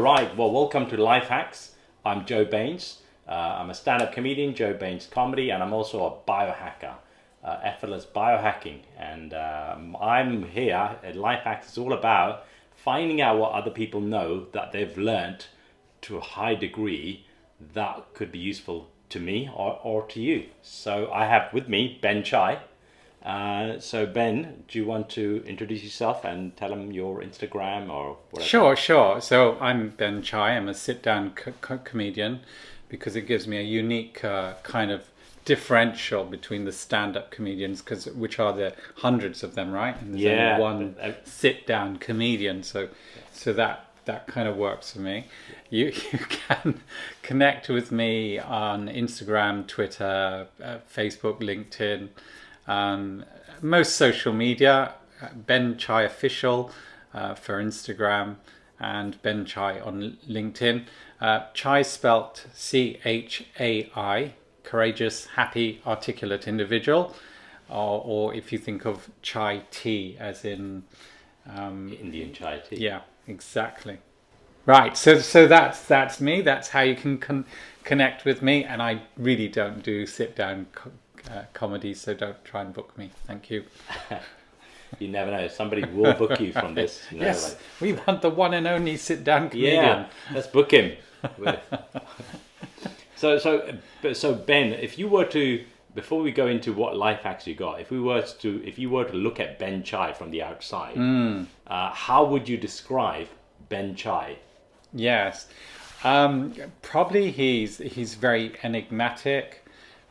Right, well, welcome to Life Hacks. I'm Joe Bains. Uh, I'm a stand up comedian, Joe Bains Comedy, and I'm also a biohacker, uh, effortless biohacking. And um, I'm here at Life Hacks. It's all about finding out what other people know that they've learnt to a high degree that could be useful to me or, or to you. So I have with me Ben Chai. Uh, so Ben, do you want to introduce yourself and tell them your Instagram or whatever? Sure, sure. So I'm Ben Chai. I'm a sit-down co- co- comedian because it gives me a unique uh, kind of differential between the stand-up comedians, because which are the hundreds of them, right? And there's Yeah, only one uh, sit-down comedian. So, so that that kind of works for me. You you can connect with me on Instagram, Twitter, uh, Facebook, LinkedIn, um, most social media. uh, Ben Chai official uh, for Instagram and Ben Chai on LinkedIn. Uh, Chai spelt C H A I, courageous, happy, articulate individual. Or, or if you think of chai tea as in um, Indian chai tea. yeah, exactly. Right. So so that's that's me. That's how you can con- connect with me. And I really don't do sit down co- uh, comedy, so don't try and book me. Thank you. You never know. Somebody will book you from this. You know, yes, like, we want the one and only sit down comedian. yeah, let's book him. so, so, but- so Ben, if you were to, before we go into what life hacks you got, if we were to, if you were to look at Ben Chai from the outside, Hmm. uh, how would you describe Ben Chai? Yes. Um, probably he's he's very enigmatic,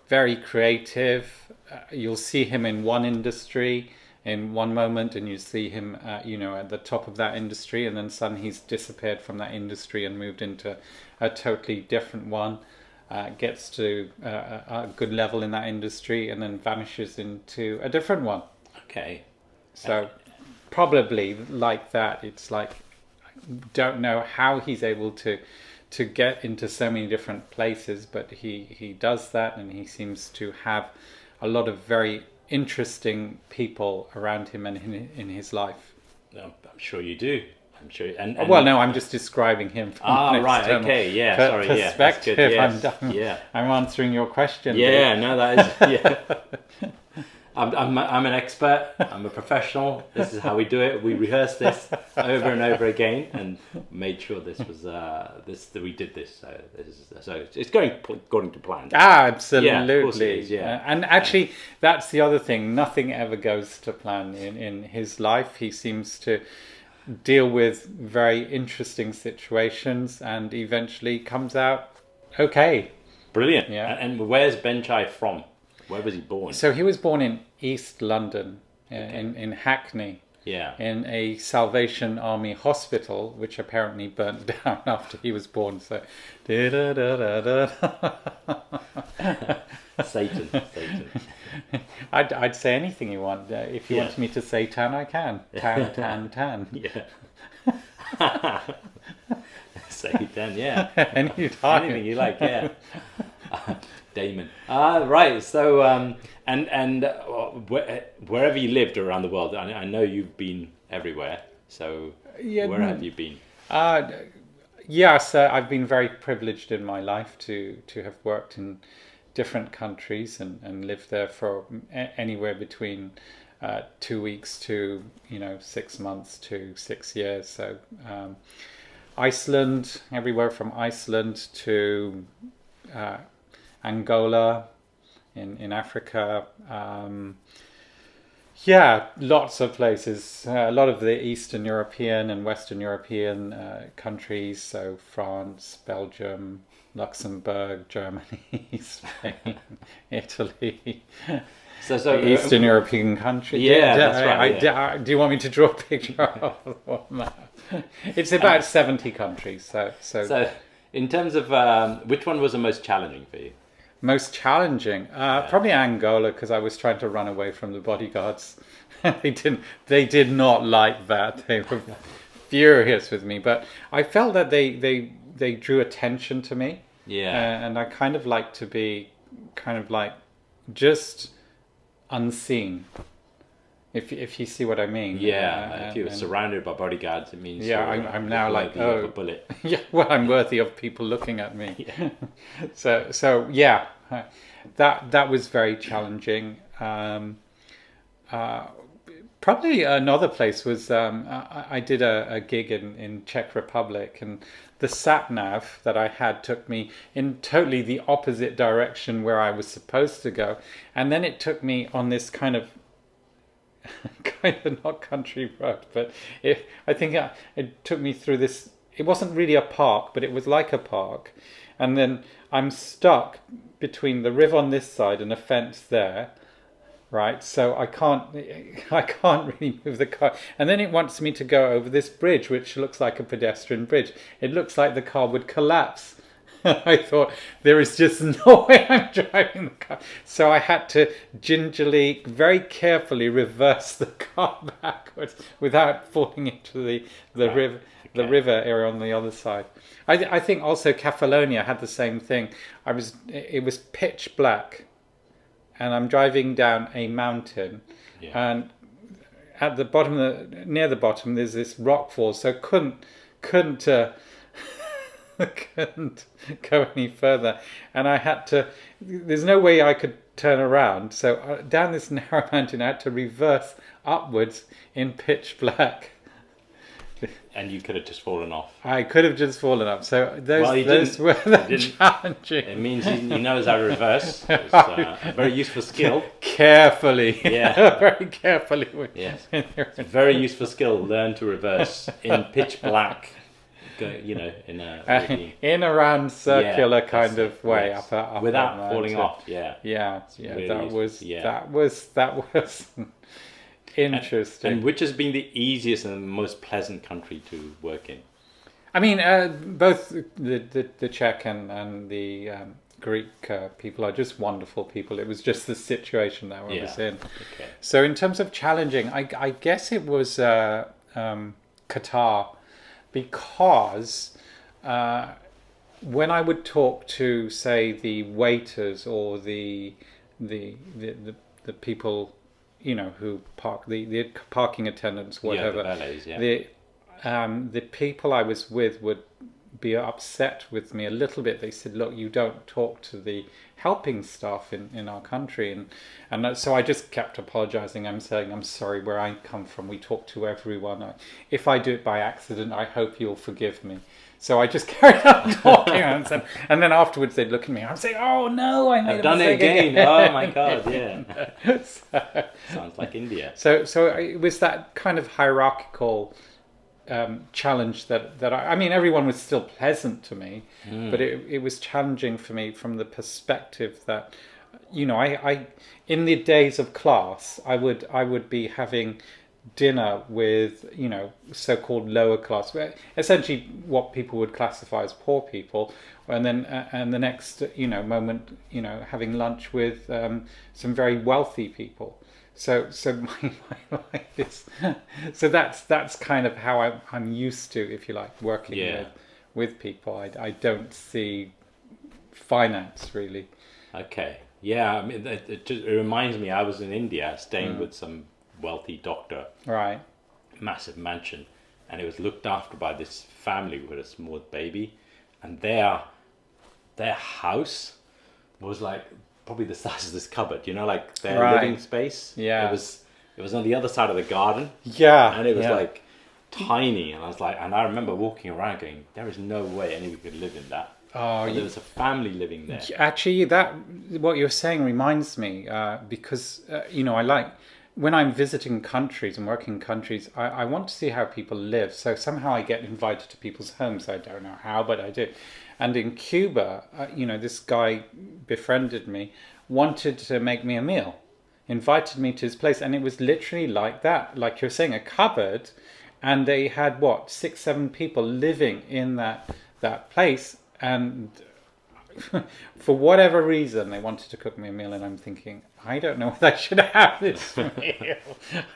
very creative. Uh, you'll see him in one industry in one moment, and you see him, uh, you know, at the top of that industry, and then suddenly he's disappeared from that industry and moved into a totally different one. Uh, gets to uh, a a good level in that industry, and then vanishes into a different one. Okay, So probably like that. It's like I don't know how he's able to to get into so many different places, but he he does that, and he seems to have a lot of very interesting people around him and in, in his life. I'm sure you do. I'm sure. And, and Well, no, I'm just describing him from Ah, right, okay, yeah, per- sorry, yeah, perspective. good, I'm, done. yeah. I'm answering your question. Yeah, no, that is. Yeah. I'm, I'm, I'm an expert. I'm a professional. This is how we do it. We rehearsed this over and over again and made sure this was uh, this that we did this. So this is so it's going according to plan. Ah, absolutely. Yeah, of it is, yeah. Uh, and actually, that's the other thing. Nothing ever goes to plan in, in his life. He seems to deal with very interesting situations and eventually comes out okay. Brilliant. Yeah. And, and where's Ben Chai from? Where was he born? So he was born in East London, uh, in, in Hackney. yeah. In a Salvation Army hospital, which apparently burnt down after he was born. So, Satan. Satan. I'd, I'd say anything you want. Uh, if you Yeah. want me to say tan, I can. Tan, tan, tan. Yeah. Satan. Yeah. Any time. anything you like yeah damon uh, right so um and and uh, where, wherever you lived around the world I, I know you've been everywhere so Yeah, where have you been Uh, yes, uh, I've been very privileged in my life to, to have worked in different countries and, and lived there for anywhere between uh, two weeks to you know six months to six years. So um, Iceland, everywhere from Iceland to uh, Angola in in Africa. Um, yeah, lots of places. Uh, a lot of the Eastern European and Western European uh, countries, so France, Belgium, Luxembourg, Germany, Spain, Italy, so so Eastern European countries. Yeah, do, that's right, I- yeah. do- do you want me to draw a picture of map? It's about seventy countries. So, so, so in terms of um, which one was the most challenging for you most challenging, uh, probably Angola, because I was trying to run away from the bodyguards. they didn't. They did not like that. They were furious with me. But I felt that they they they drew attention to me. yeah Uh, and I kind of like to be kind of like just unseen. If if you see what I mean. Yeah, if you're and- surrounded by bodyguards, it means Yeah, you're, I'm- I'm now like, oh. a bullet. yeah, well, I'm worthy of people looking at me. so, so yeah, that that was very challenging. Um, uh, probably another place was um, I, I did a, a gig in, in Czech Republic, and the sat nav that I had took me in totally the opposite direction where I was supposed to go, and then it took me on this kind of kind of not country road, but it, I think it, it took me through this. It wasn't really a park, but it was like a park, and then I'm stuck between the river on this side and a fence there, right? So I can't, I can't really move the car, and then it wants me to go over this bridge, which looks like a pedestrian bridge. It looks like the car would collapse. I thought there is just no way I'm driving the car. So I had to gingerly, very carefully reverse the car backwards without falling into the the Right. river the river area on the other side. I, I think also Catalonia had the same thing. I was it was pitch black, and I'm driving down a mountain, Yeah. and at the bottom of the, near the bottom there's this rock fall, so couldn't couldn't. Uh, couldn't go any further and i had to there's no way i could turn around so uh, down this narrow mountain i had to reverse upwards in pitch black and you could have just fallen off. i could have just fallen up so those, Well, those were the challenging It means he, he knows how to reverse. It's uh, a very useful skill. carefully Yeah. very carefully Yes. Very useful skill. Learn to reverse in pitch black. Go, you know, in a really, in a round circular Yeah, kind of way yes. up, up without that falling off. Yeah. Yeah, yeah, really that was yeah. that was that was interesting. And which has been the easiest and most pleasant country to work in? I mean, uh, both the, the the Czech and and the um, Greek uh, people are just wonderful people. It was just the situation that I was in. Okay. So in terms of challenging, I, I guess it was uh, um, Qatar because uh, when I would talk to, say, the waiters or the the the, the, the people, you know, who park the, the parking attendants, whatever, Yeah, the ballets, yeah. the um, the people I was with would be upset with me a little bit. They said, "Look, you don't talk to the helping staff in, in our country," and and so I just kept apologizing. I'm saying, "I'm sorry, where I come from, we talk to everyone. If I do it by accident, I hope you'll forgive me." So I just carried on talking, and, said, and then afterwards they'd look at me. I'm saying, "Oh no, I a done it mistake again. Oh my god, yeah. so, Sounds like India. so, so uh, it was that kind of hierarchical um, challenge that that I, I mean, everyone was still pleasant to me, but it it was challenging for me from the perspective that, you know, I, I in the days of class, I would I would be having dinner with you know so-called lower class essentially what people would classify as poor people and then uh, and the next you know moment you know having lunch with um, some very wealthy people so so my, my life is so that's that's kind of how I'm, I'm used to if you like working Yeah. with with people I, I don't see finance really Okay. Yeah, I mean, it, it, just, it reminds me. I was in India staying Mm. with some wealthy doctor, right massive mansion, and it was looked after by this family with a small baby, and their their house was like probably the size of this cupboard. You know, like their Right. living space. Yeah. It was it was on the other side of the garden, yeah and it was yeah. like tiny, and I was like, and I remember walking around going, there is no way anyone could live in that. oh you- there was a family living there. Actually, that what you're saying reminds me uh, because uh, you know I like when I'm visiting countries and working in countries, I, I want to see how people live. So somehow I get invited to people's homes. I don't know how, but I do. And in Cuba, uh, you know, this guy befriended me, wanted to make me a meal, invited me to his place, and it was literally like that, like you're saying, a cupboard, and they had what six, seven people living in that that place, and for whatever reason, they wanted to cook me a meal, and I'm thinking, I don't know whether I should have this meal.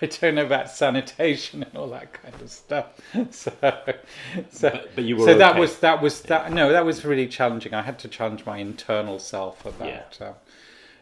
I don't know about sanitation and all that kind of stuff. So, so, But- but you were so that was that was that. No, that was really challenging. I had to challenge my internal self about, Yeah. uh,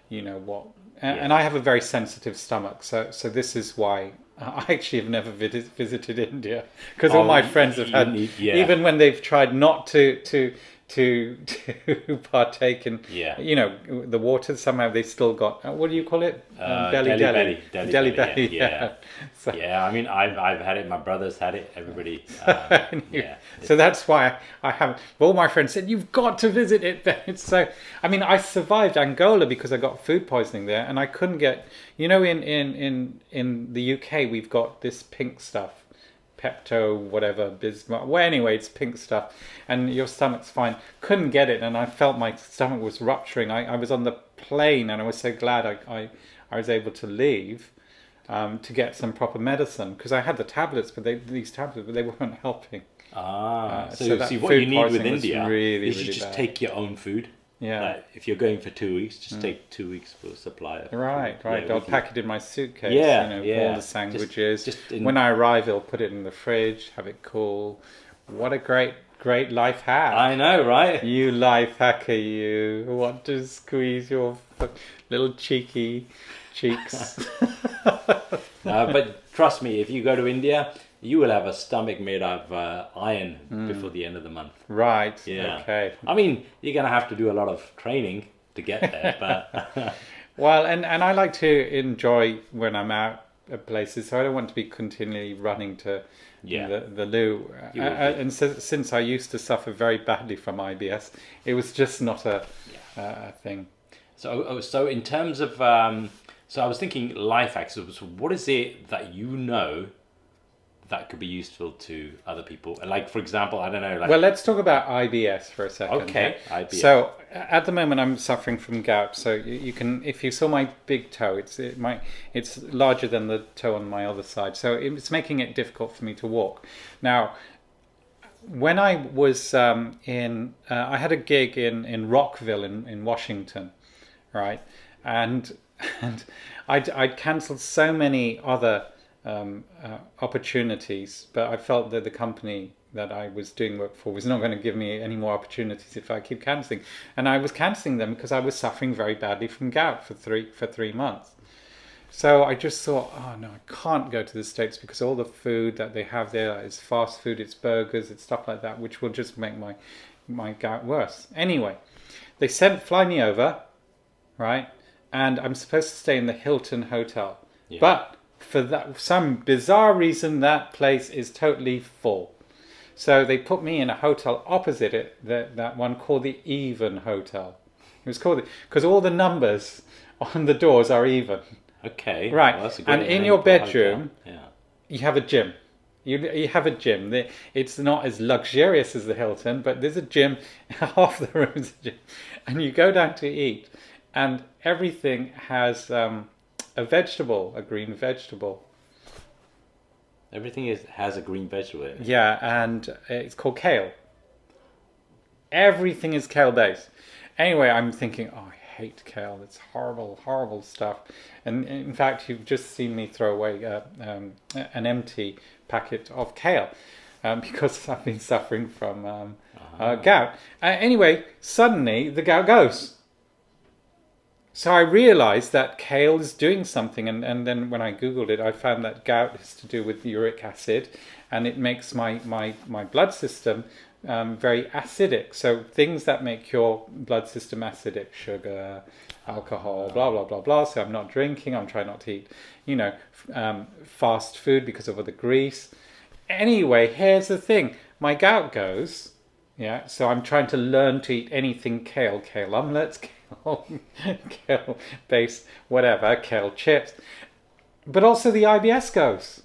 you know, what and, Yeah. and I have a very sensitive stomach, so so this is why I actually have never visited India because all Oh, my friends have had, yeah. even when they've tried not to to to to partake in, Yeah. you know, the water. Somehow they still got uh, what do you call it? Um, Uh, belly, Delhi Delhi belly, belly, yeah, yeah. So, Yeah, I mean, I've, I've had it. My brother's had it. Everybody. Um, yeah. So that's why I, haven't. All my friends said you've got to visit it. So. I mean, I survived Angola because I got food poisoning there, and I couldn't get. You know, in in in in the UK, we've got this pink stuff, Pepto, whatever, Bismarck. Well, anyway, it's pink stuff, and your stomach's fine. Couldn't get it, and I felt my stomach was rupturing. I, I was on the plane, and I was so glad I I, I was able to leave. Um, to get some proper medicine because I had the tablets, but they, these tablets, but they weren't helping. Ah, Uh, so, so see what you need with India really, is you really just bad. take your own food. Yeah. Mm. Like, if you're going for two weeks, just take two weeks for supply. Of Right, food. right. Yeah, I'll pack it in my suitcase. Yeah, you know, yeah. all the sandwiches. just in- When I arrive, I'll put it in the fridge, have it cool. What a great, great life hack! I know, right? You life hacker, you want to squeeze your little cheeky cheeks. Uh, but trust me, if you go to India, you will have a stomach made of uh, iron Mm. before the end of the month. right. Yeah. Okay. I mean, you're gonna have to do a lot of training to get there, but Well, and, and I like to enjoy when I'm out at places, so I don't want to be continually running to Yeah. the, the loo. Uh, uh, and so, since I used to suffer very badly from IBS, it was just not a, uh, a thing. so oh, so in terms of um, so I was thinking life hacks. What is it that you know that could be useful to other people? Like for example, I don't know, like Well, let's talk about IBS for a second. Okay, yeah? IBS. So at the moment, I'm suffering from gout. So you, you can, if you saw my big toe, it's it might, it's larger than the toe on my other side. So it's making it difficult for me to walk. Now, when I was um, in, uh, I had a gig in in Rockville in in Washington, right, and and I'd I'd cancelled so many other um, uh, opportunities, but I felt that the company that I was doing work for was not going to give me any more opportunities if I keep cancelling, and I was cancelling them because I was suffering very badly from gout for three for three months. So I just thought, oh no, I can't go to the States because all the food that they have there is fast food, it's burgers, it's stuff like that, which will just make my my gout worse. Anyway, they sent fly me over, right? And I'm supposed to stay in the Hilton Hotel. Yeah. But for that some bizarre reason that place is totally full. So they put me in a hotel opposite it, that, that one called the Even Hotel. It was called because all the numbers on the doors are even. okay, Right, well, that's a great and in your for a hotel. bedroom- yeah. you have a gym. You, you have a gym. It's not as luxurious as the Hilton, but there's a gym. Half the room's a gym, and you go down to eat, and everything has um, a vegetable, a green vegetable. Everything is has a green vegetable. In it. Yeah, and it's called kale. Everything is kale based. Anyway, I'm thinking, oh, I hate kale. It's horrible, horrible stuff. And in fact, you've just seen me throw away uh, um, an empty packet of kale um, because I've been suffering from um, uh, gout. Uh, anyway, suddenly the gout goes. So I realized that kale is doing something, and, and then when I googled it, I found that gout is to do with uric acid, and it makes my my, my blood system um, very acidic. So things that make your blood system acidic, sugar, alcohol, blah blah blah blah. So I'm not drinking. I'm trying not to eat, you know, um, fast food because of all the grease. Anyway, here's the thing: my gout goes. Yeah, so I'm trying to learn to eat anything kale, kale omelets, kale, kale based, whatever, kale chips. But also the IBS goes.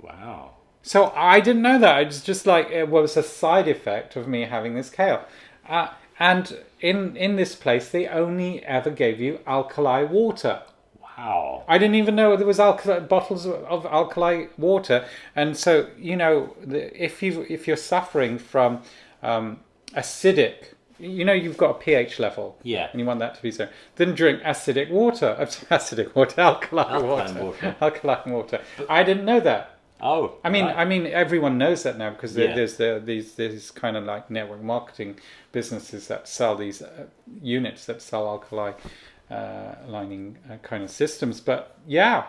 Wow. So I didn't know that. It's just like it was a side effect of me having this kale. Uh, and in in this place, they only ever gave you alkali water. Wow. I didn't even know there was alkali, bottles of, of alkali water. And so you know, if you if you're suffering from um, acidic, you know, you've got a pH level. Yeah. And you want that to be so. Then drink acidic water. Acidic water, alkaline, Alkaline water, water. alkaline water. I didn't know that. Oh. I mean, right. I mean, everyone knows that now because Yeah. there's the, these these kind of like network marketing businesses that sell these uh, units that sell alkali uh, lining uh, kind of systems. But yeah,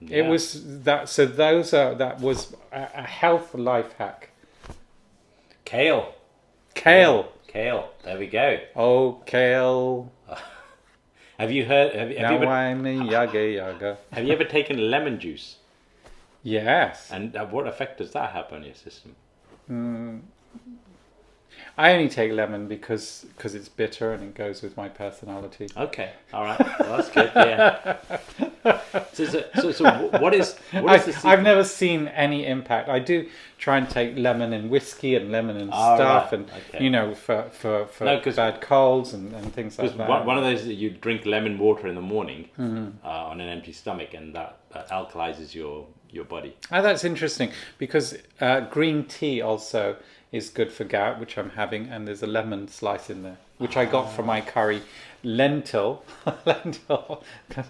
it was that. So those are that was a, a health life hack. kale. Kale. Kale. There we go. Oh, kale. Have you heard? Have, you- have you ever, I'm yaga yaga. have you ever taken lemon juice? Yes. And uh, what effect does that have on your system? I only take lemon because because it's bitter and it goes with my personality. Okay, all right, well, that's good. Yeah. So, so, so, so what is what I, the I've never seen any impact. I do try and take lemon in whiskey and lemon and Oh, stuff, right. and Okay. you know for for, for No, bad colds and, and things like that. one, one of those that you drink lemon water in the morning Mm-hmm. uh, on an empty stomach, and that, that alkalizes your your body. Oh, that's interesting because uh, green tea also is good for gout, which I'm having, and there's a lemon slice in there, which I got from ah. my curry lentil. lentil.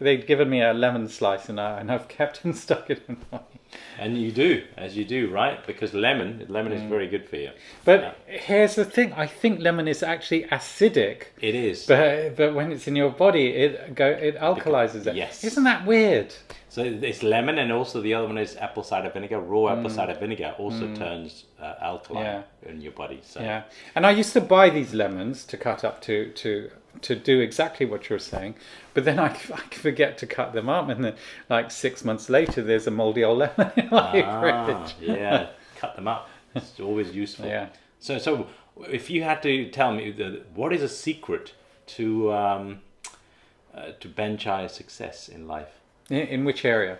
They'd given me a lemon slice, and, I, and I've kept and stuck it in my. And you do, as you do, right? Because lemon, lemon Mm. is very good for you. But here's the thing: I think lemon is actually acidic. It is. But but when it's in your body, it go it alkalizes it. Yes. Isn't that weird? So it's lemon, and also the other one is apple cider vinegar. Raw Mm. apple cider vinegar also turns uh, alkaline Yeah. in your body. So Yeah. And I used to buy these lemons to cut up to to to do exactly what you're saying, but then I, I forget to cut them up, and then like six months later, there's a moldy old lemon in my Ah, fridge. yeah, cut them up. It's always useful. Yeah. So, so if you had to tell me, the, what is a secret to um, uh, to Ben Chai success in life? In, in which area?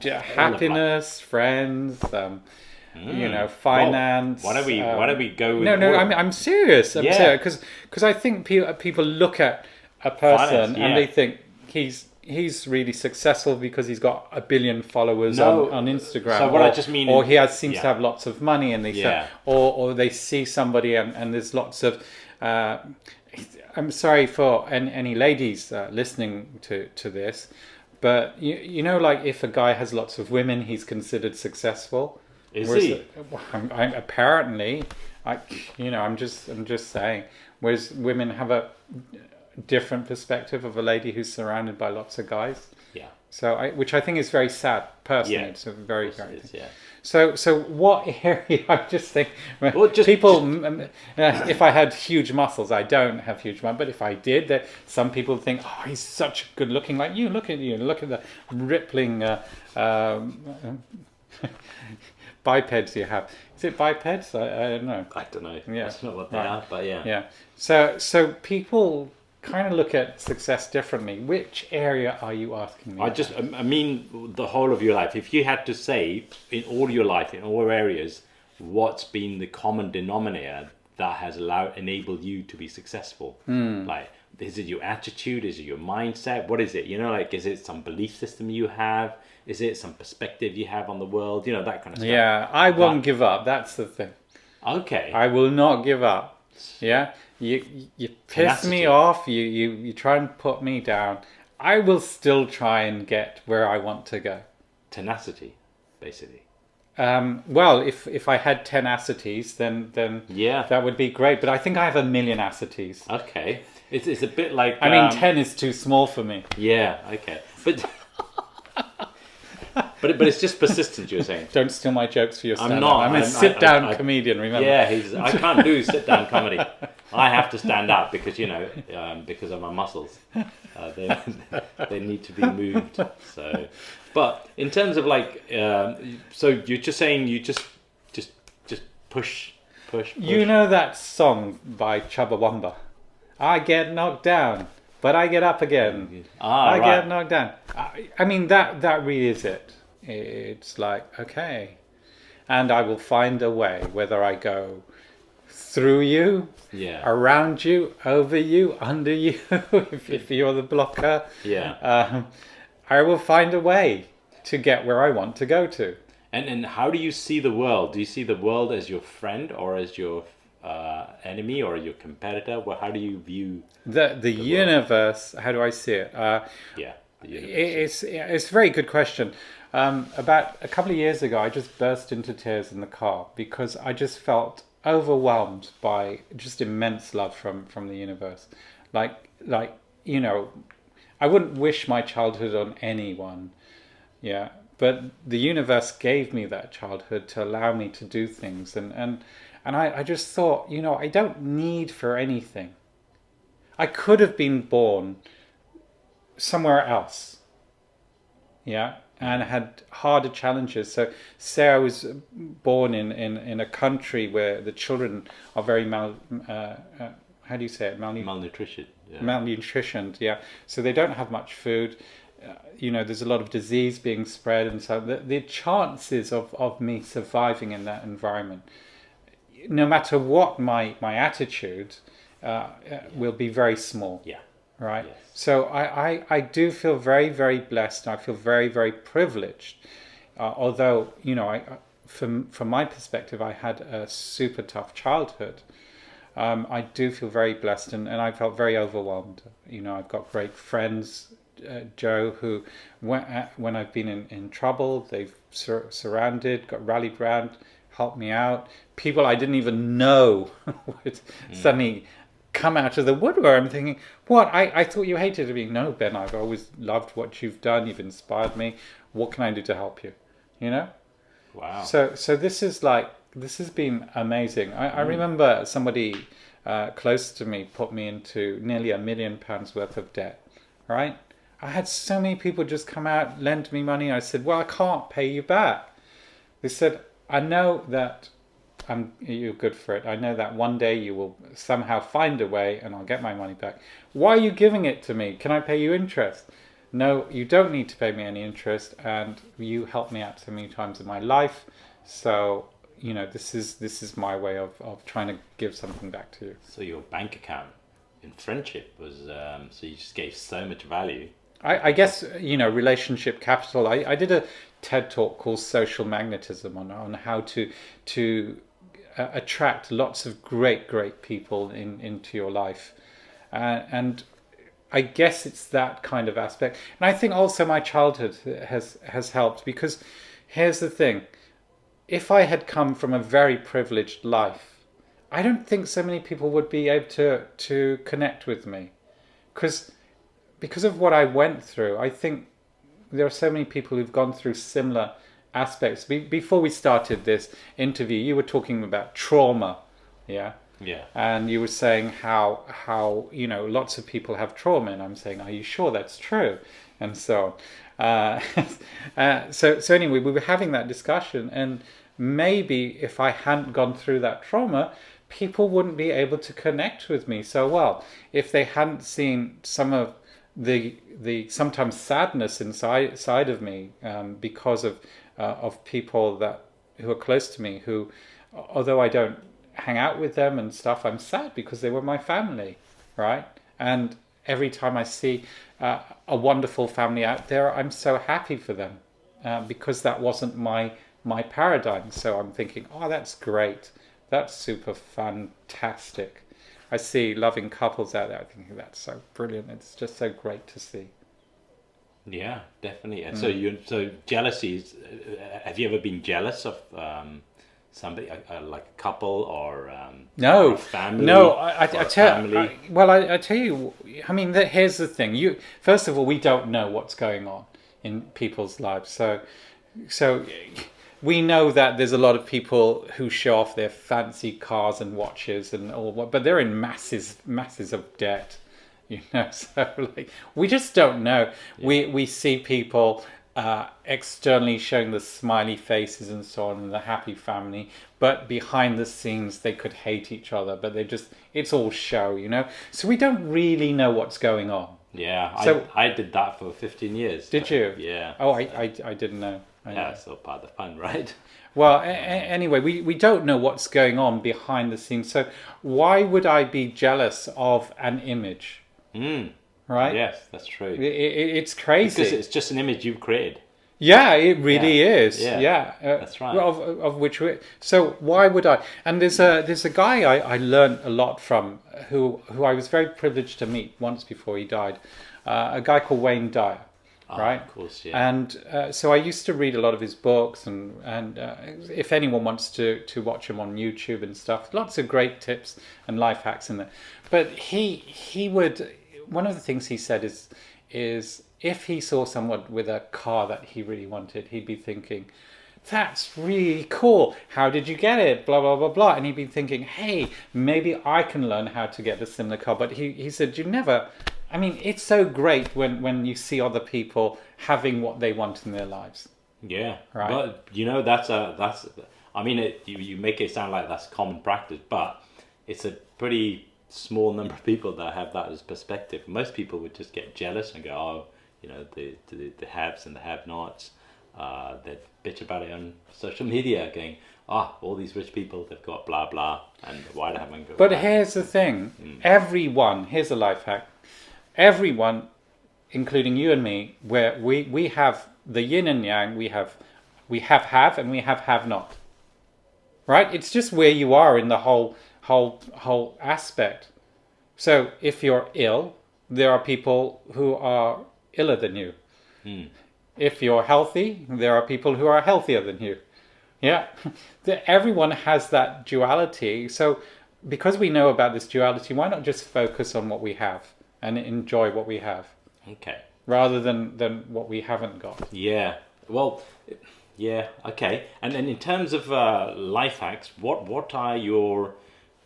Happiness, friends, um, you know, finance. Hmm. Why don't we? why don't we go? With No, no, I'm, I'm serious. I'm Yeah. serious because I think people people look at a person Finance, yeah. and they think he's he's really successful because he's got a billion followers No, on, on Instagram. so what or, I just mean or he has seems yeah. to have lots of money, and they Yeah. say, or or they see somebody and, and there's lots of. Uh, I'm sorry for any, any ladies uh, listening to, to this, but you, you know, like if a guy has lots of women, he's considered successful. Is Whereas he? well, I'm, apparently, I, you know, I'm just, I'm just saying. Whereas women have a different perspective of a lady who's surrounded by lots of guys. Yeah. So, I, which I think is very sad. Personally, Yeah. it's a very, very. it is, yeah. So, so what area? I just think Well, just- people. mm, uh, if I had huge muscles, I don't have huge muscles, but if I did, that some people think, oh, he's such a good looking. Like you, look at you, look at the rippling uh, um, bipeds you have. Is it bipeds? I, I don't know. I don't know. Yeah. That's not what they Right. are, but yeah. Yeah. So, so people kind of look at success differently. Which area are you asking me? I just, I mean, the whole of your life. If you had to say in all your life, in all areas, what's been the common denominator that has allowed enabled you to be successful? Hmm. Like, is it your attitude? Is it your mindset? What is it? You know, like, is it some belief system you have? Is it some perspective you have on the world? You know, that kind of stuff. Yeah, I won't give up. That's the thing. Okay. I will not give up. Yeah, you you piss Tenacity. me off. You you you try and put me down. I will still try and get where I want to go. Tenacity, basically. Um, well, if if I had ten acities, then then Yeah. that would be great. But I think I have a million acities. Okay. It's, it's a bit like. I mean, um, ten is too small for me. Yeah. Okay. But. but but it's just persistent. You're saying. Don't steal my jokes for your I'm stand-up. not. I'm a I'm- I- sit-down comedian. Remember? Yeah, he's. I can't do sit down comedy. I have to stand up because you know um, because of my muscles. Uh, they they need to be moved. So, but in terms of like, um, so you're just saying you just just just push push. push. You know that song by Chumbawamba? I get knocked down, but I get up again. Ah, I right. get knocked down. I, I mean that that really is it. It's like okay, and I will find a way whether I go through you, Yeah. around you, over you, under you. if, if you're the blocker, Yeah. um, I will find a way to get where I want to go to. And and how do you see the world? Do you see the world as your friend or as your uh, enemy or your competitor? Well, how do you view? The the universe. How do I see it? Uh, Yeah. The It's it's a very good question. Um, about a couple of years ago, I just burst into tears in the car because I just felt overwhelmed by just immense love from from the universe. Like like you know, I wouldn't wish my childhood on anyone. Yeah. But the universe gave me that childhood to allow me to do things. And, and, and I, I just thought, you know, I don't need for anything. I could have been born somewhere else. Yeah. And had harder challenges. So, say I was born in, in, in a country where the children are very mal, uh, uh, how do you say it? Malnu- Malnutrition. Yeah. malnutritioned. Yeah, so they don't have much food. Uh, you know, there's a lot of disease being spread, and so the, the chances of, of me surviving in that environment, no matter what my my attitude, uh, uh, will be very small. yeah. Right. Yes. So I, I, I do feel very very blessed. I feel very very privileged. Uh, although you know, I, from from my perspective, I had a super tough childhood. Um, I do feel very blessed, and, and I felt very overwhelmed. You know, I've got great friends, uh, Joe, who when, uh, when I've been in, in trouble, they've sur- surrounded, got rallied round, helped me out. People I didn't even know would suddenly come out of the woodwork. I'm thinking, what? I, I thought you hated me. No, Ben, I've always loved what you've done. You've inspired me. What can I do to help you? You know? Wow. So, so this is like this has been amazing. I, I remember somebody uh, close to me put me into nearly a million pounds worth of debt. Right? I had so many people just come out, lend me money. I said, "Well, I can't pay you back." They said, "I know that I'm you're good for it. I know that one day you will somehow find a way, and I'll get my money back. Why are you giving it to me? Can I pay you interest?" No, you don't need to pay me any interest, and you helped me out so many times in my life. So you know this is this is my way of, of trying to give something back to you. so your bank account in friendship was um, so you just gave so much value. I, I guess you know relationship capital. I, I did a TED talk called Social Magnetism on on how to to uh, attract lots of great great people in into your life, uh, and I guess it's that kind of aspect. And I think also my childhood has has helped because here's the thing: if I had come from a very privileged life, I don't think so many people would be able to to connect with me, because because of what I went through, I think there are so many people who've gone through similar aspects. Be- before we started this interview, you were talking about trauma, yeah, Yeah. and you were saying how how you know lots of people have trauma, and I'm saying, are you sure that's true? And so, uh, uh, so so anyway, we were having that discussion, and maybe if I hadn't gone through that trauma, people wouldn't be able to connect with me so well. If they hadn't seen some of the the sometimes sadness inside side of me um, because of uh, of people that who are close to me who although I don't hang out with them and stuff I'm sad because they were my family right and every time I see uh, a wonderful family out there I'm so happy for them uh, because that wasn't my my paradigm so I'm thinking oh that's great that's super fantastic I see loving couples out there. I think that's so brilliant. It's just so great to see. Yeah, definitely. And Mm. so you so jealousy is. Uh, have you ever been jealous of um, somebody uh, uh, like a couple or um, No, or a family? no. I, I, I tell. family? I, well, I, I tell you. I mean, that, here's the thing. You first of all, we don't know what's going on in people's lives. So, so we know that there's a lot of people who show off their fancy cars and watches and all, what, but they're in masses, masses of debt. You know, so like we just don't know. We we see people uh, externally showing the smiley faces and so on, and the happy family, but behind the scenes they could hate each other. But they just it's all show, you know. So we don't really know what's going on. yeah, So- I, I did that for 15 years. Did you? Yeah. Oh, I I, I didn't know. I Yeah, know. it's all part of the fun, right? Well, a- a- anyway, we, we don't know what's going on behind the scenes. So why would I be jealous of an image? Mm, Right? yes, that's true. I- I- it's crazy. Because it's just an image you've created. Yeah, it really Yeah. is. Yeah. Yeah, Uh, That's right. Of, of which we, so why would I? And there's a there's a guy I, I learned a lot from who who I was very privileged to meet once before he died, uh, a guy called Wayne Dyer, Ah, right? Of course, yeah. And uh, so I used to read a lot of his books, and and uh, if anyone wants to to watch him on YouTube and stuff, lots of great tips and life hacks in there. But he he would one of the things he said is is if he saw someone with a car that he really wanted, he'd be thinking, "That's really cool. How did you get it?" Blah blah blah blah. And he'd be thinking, "Hey, maybe I can learn how to get a similar car." But he he said, "You never." I mean, it's so great when when you see other people having what they want in their lives. Yeah, Right. But you know that's a that's. I mean, it, you you make it sound like that's common practice, but it's a pretty small number of people that have that as perspective. Most people would just get jealous and go, "Oh, you know, the the, the haves and the have-nots." Uh, they bitch about it on social media, going, "Ah, all these rich people, they've got blah blah, and why haven't got?" But that?" here's the thing: everyone. Here's a life hack. Everyone, including you and me, where we we have the yin and yang. We have we have have and we have have not. Right? It's just where you are in the whole whole whole aspect. So if you're ill, there are people who are iller than you. If you're healthy, there are people who are healthier than you. Yeah, everyone has that duality. So, because we know about this duality, why not just focus on what we have and enjoy what we have okay. rather than, than what we haven't got? Yeah. Well, yeah. Okay. And then in terms of uh, life hacks, what what are your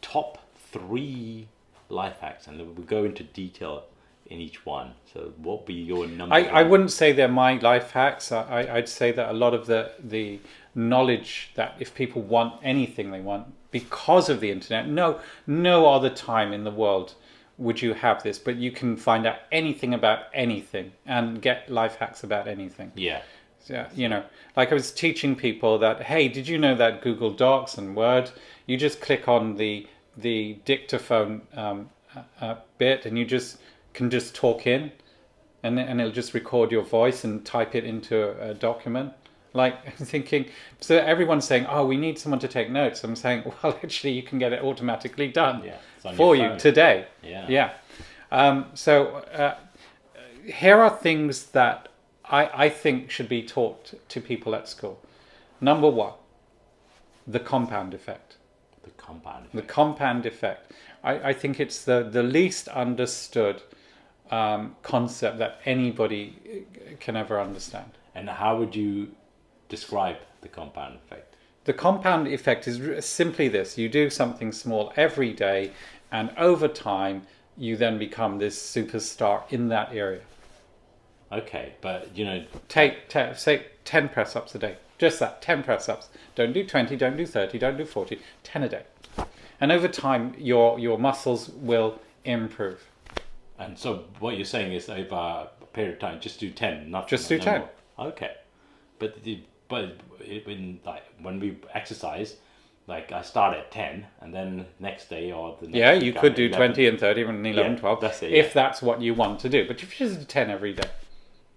top three life hacks? And we'll go into detail in each one. So, what be your number? I, I wouldn't say they're my life hacks. I, I- I'd say that a lot of the, the knowledge that if people want anything they want because of the internet, no, no other time in the world would you have this, but you can find out anything about anything and get life hacks about anything. Yeah. Yeah, you know, like I was teaching people that, hey, did you know that Google Docs and Word, you just click on the the dictaphone um, uh, uh, bit and you just can just talk in, and and it'll just record your voice and type it into a, a document. Like I'm thinking, so everyone's saying, oh, we need someone to take notes. I'm saying, well, actually, you can get it automatically done Yeah, for you today. Yeah. Yeah. Um, so uh, here are things that I, I think should be taught to people at school. Number one, the compound effect. The compound. The compound effect. I, I think it's the, the least understood um, concept that anybody uh, can ever understand. And how would you describe the compound effect? The compound effect is simply this you do something small every day, and over time, you then become this superstar in that area. Okay, but you know, Take, ta say 10 press ups a day. Just that, 10 press ups. Don't do 20, don't do 30, don't do 40, 10 a day. And over time, your, your muscles will improve. and so what you're saying is over a period of time, just do ten, not Just do no 10. more. Okay, but the, but it- when like when we exercise, like I start at ten, and then next day or the next Yeah, you could do 11. 20 and 30 and 11, Yeah, 12 that's it, if that's what you want to do. But if you just do 10 every day,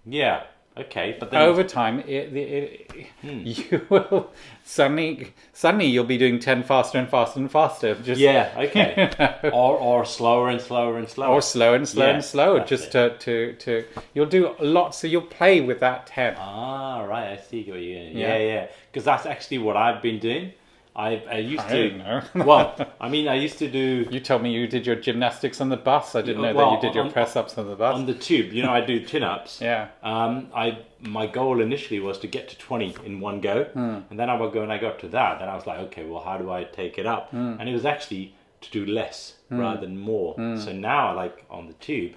Yeah. Okay, but then over time, it, it, it, Hmm. you will suddenly, suddenly you'll be doing 10 faster and faster and faster. Just, yeah, okay, or or slower and slower and slower. Or slow and slow Yeah, and slower, that's just to, to, to, you'll do lots, so you'll play with that 10. Ah, right. I see what you're. Yeah, Yeah. yeah. Because that's actually what I've been doing. I I used I to. don't know. well, I mean, I used to do You told me you did your gymnastics on the bus. I didn't know Well, that you did your on- press ups on the bus. on the tube. You know, I do chin ups. yeah. Um, I my goal initially was to get to twenty in one go, Hmm. and then I would go and I got to that. Then I was like, okay, well, how do I take it up? Hmm. And it was actually to do less rather than more. So now, like on the tube,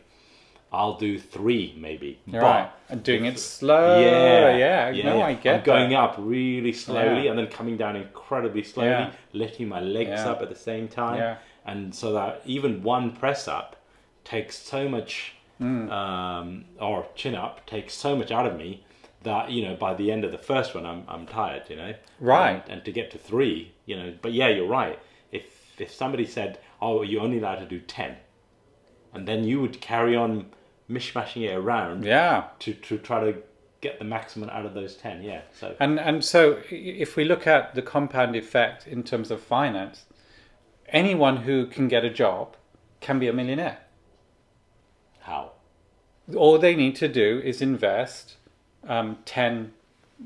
I'll do three maybe. But right. And doing it slow. yeah, Yeah. No, I get I'm going that. up really slowly Yeah. and then coming down incredibly slowly, Yeah. lifting my legs Yeah. up at the same time, Yeah. and so that even one press up takes so much, Hmm. um, or chin up takes so much out of me that you know by the end of the first one I'm I'm tired, you know. Right. And, and to get to three, you know, but yeah, you're right. If if somebody said, "Oh, you're only allowed to do 10," and then you would carry on mishmashing it around Yeah. to, to try to get the maximum out of those 10 yeah so And and so if we look at the compound effect in terms of finance, anyone who can get a job can be a millionaire. how All they need to do is invest um, ten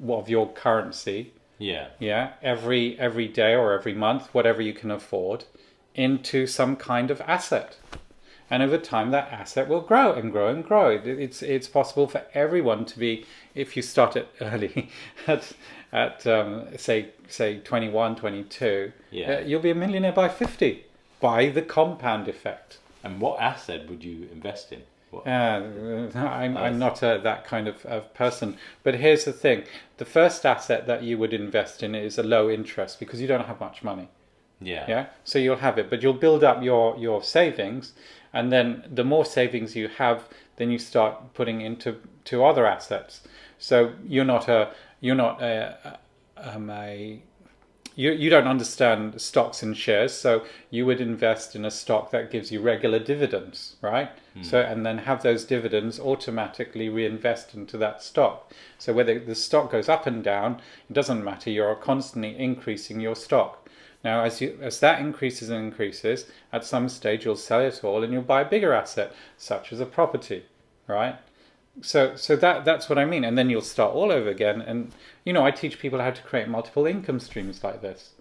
of your currency yeah yeah every every day or every month whatever you can afford into some kind of asset and over time that asset will grow and grow and grow. It, it's it's possible for everyone to be if you start it early at at um, say say 21, 22, Yeah. uh, you'll be a millionaire by 50 by the compound effect. And what asset would you invest in? What? Uh, I'm, I'm not a, that kind of, of person. But here's the thing the first asset that you would invest in is a low interest because you don't have much money. yeah. Yeah. So you'll have it, but you'll build up your, your savings. And then the more savings you have, then you start putting into to other assets. So you're not a you're not a, um, a you, you don't understand stocks and shares, so you would invest in a stock that gives you regular dividends, right? So and then have those dividends automatically reinvest into that stock. So whether the stock goes up and down, it doesn't matter. You're constantly increasing your stock. Now, as you as that increases and increases, at some stage you'll sell it all and you'll buy a bigger asset, such as a property, right? so so that that's what I mean, and then you'll start all over again. And you know, I teach people how to create multiple income streams like this.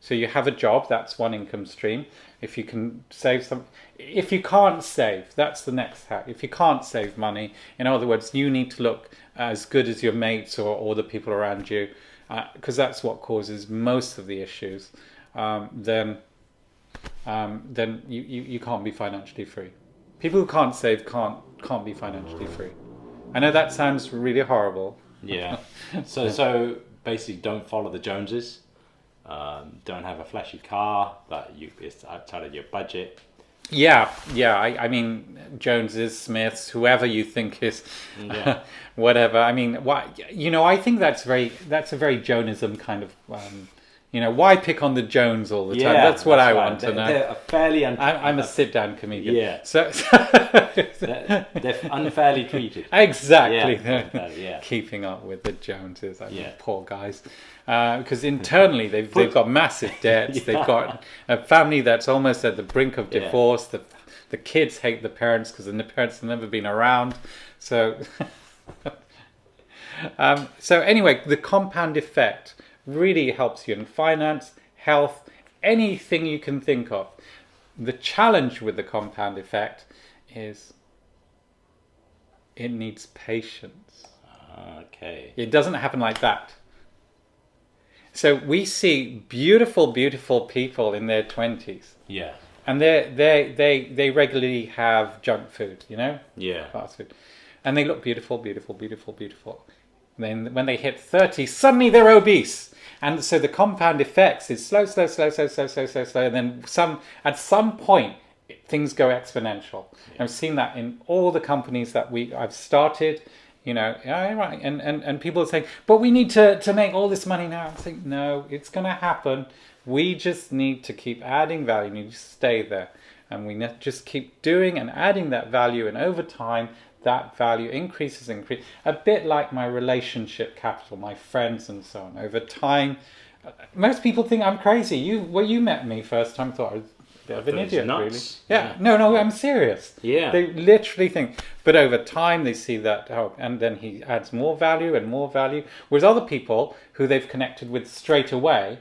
So you have a job, that's one income stream. If you can save some, if you can't save, that's the next hack. If you can't save money, in other words, you need to look as good as your mates or, or the people around you, uh, because that's what causes most of the issues. Um, then, um, then you, you, you can't be financially free. People who can't save can't can't be financially free. I know that sounds really horrible. Yeah. So so basically, don't follow the Joneses. Um, don't have a flashy car that you it's outside of your budget. Yeah, yeah. I, I mean, Joneses, Smiths, whoever you think is, Yeah. whatever. I mean, why? You know, I think that's very that's a very Jonesism kind of. Um, you know, why pick on the Jones all the time? that's what I right. want to They're- know. They're a fairly un- I'm, I'm a sit-down comedian. Yeah. So, they're, they're unfairly treated. exactly. Yeah, unfairly, yeah. Keeping up with the Joneses. I mean, Yeah. poor guys. Uh, because internally they've they've got massive debts. They've got a family that's almost at the brink of Yeah. divorce. The the kids hate the parents because the parents have never been around. So. Um, so anyway, the compound effect really helps you in finance, health, anything you can think of. The challenge with the compound effect is it needs patience. Okay. It doesn't happen like that. So we see beautiful, beautiful people in their twenties, Yeah. and they they they they regularly have junk food, you know, Yeah. fast food, and they look beautiful, beautiful, beautiful, beautiful. Then when they hit 30, suddenly they're obese. And so the compound effects is slow, slow, slow, slow, slow, slow, slow, slow. And then some at some point things go exponential. Yeah. I've seen that in all the companies that we I've started. You know, yeah, right. And, and, and people are saying, but we need to, to make all this money now. I think, no, it's going to happen. We just need to keep adding value. You stay there. And we just keep doing and adding that value. And over time, that value increases, increase. A bit like my relationship capital, my friends, and so on. Over time, uh, most people think I'm crazy. You, well, you met me first time, thought I was a bit of an thought it was idiot, nuts. really. Yeah. Yeah. no, no, I'm serious. Yeah. They literally think, but over time they see that, oh, and then he adds more value and more value. Whereas other people who they've connected with straight away,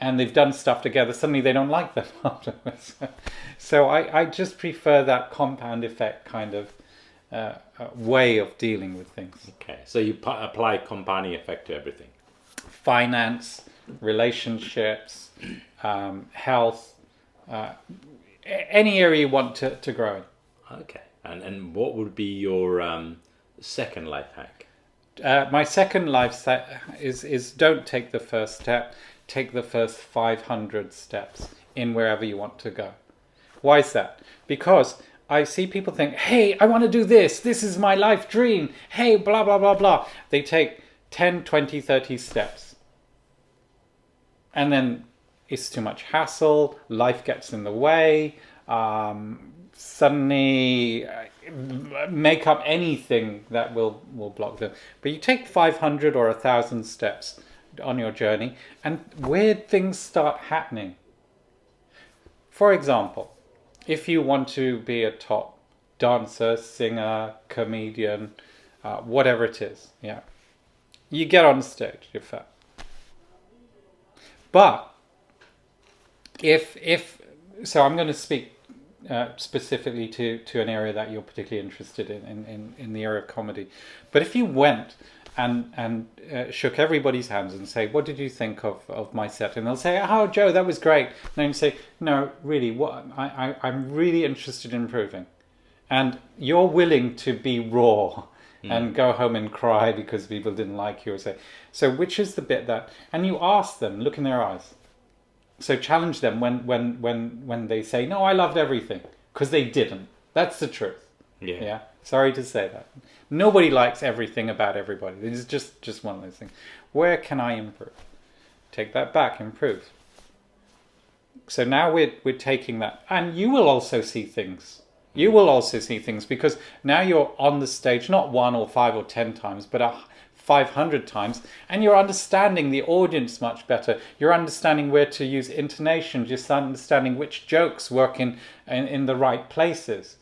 and they've done stuff together, suddenly they don't like them afterwards. so I, I just prefer that compound effect kind of uh, way of dealing with things. Okay. So you pu- apply compounding effect to everything. Finance, relationships, um, health, uh, any area you want to, to grow in. Okay. And and what would be your um, second life hack? Uh, my second life hack is is don't take the first step. Take the first five hundred steps in wherever you want to go. Why is that? Because I see people think, "Hey, I want to do this. This is my life dream." Hey, blah blah blah blah. They take 10, 20, 30 steps. And then it's too much hassle, life gets in the way. Um, suddenly uh, make up anything that will will block them. But you take 500 or 1000 steps on your journey and weird things start happening. For example, if you want to be a top dancer, singer, comedian, uh, whatever it is, yeah, you get on stage, you're fat. But if if so, I'm going to speak uh, specifically to, to an area that you're particularly interested in, in, in, in the area of comedy. But if you went and and uh, shook everybody's hands and say, "What did you think of, of my set?" and they'll say, "Oh, Joe, that was great." And then you say, "No, really, what I, I I'm really interested in improving," and you're willing to be raw and go home and cry because people didn't like you or say. So, which is the bit that? And you ask them, look in their eyes. So challenge them when when when when they say, "No, I loved everything," because they didn't. That's the truth. Yeah. Yeah. Sorry to say that. Nobody likes everything about everybody. It's just just one of those things. Where can I improve? Take that back, improve. So now we're we're taking that, and you will also see things. You mm. will also see things because now you're on the stage not one or five or ten times, but a 500 times, and you're understanding the audience much better. You're understanding where to use intonation, just understanding which jokes work in, in, in the right places.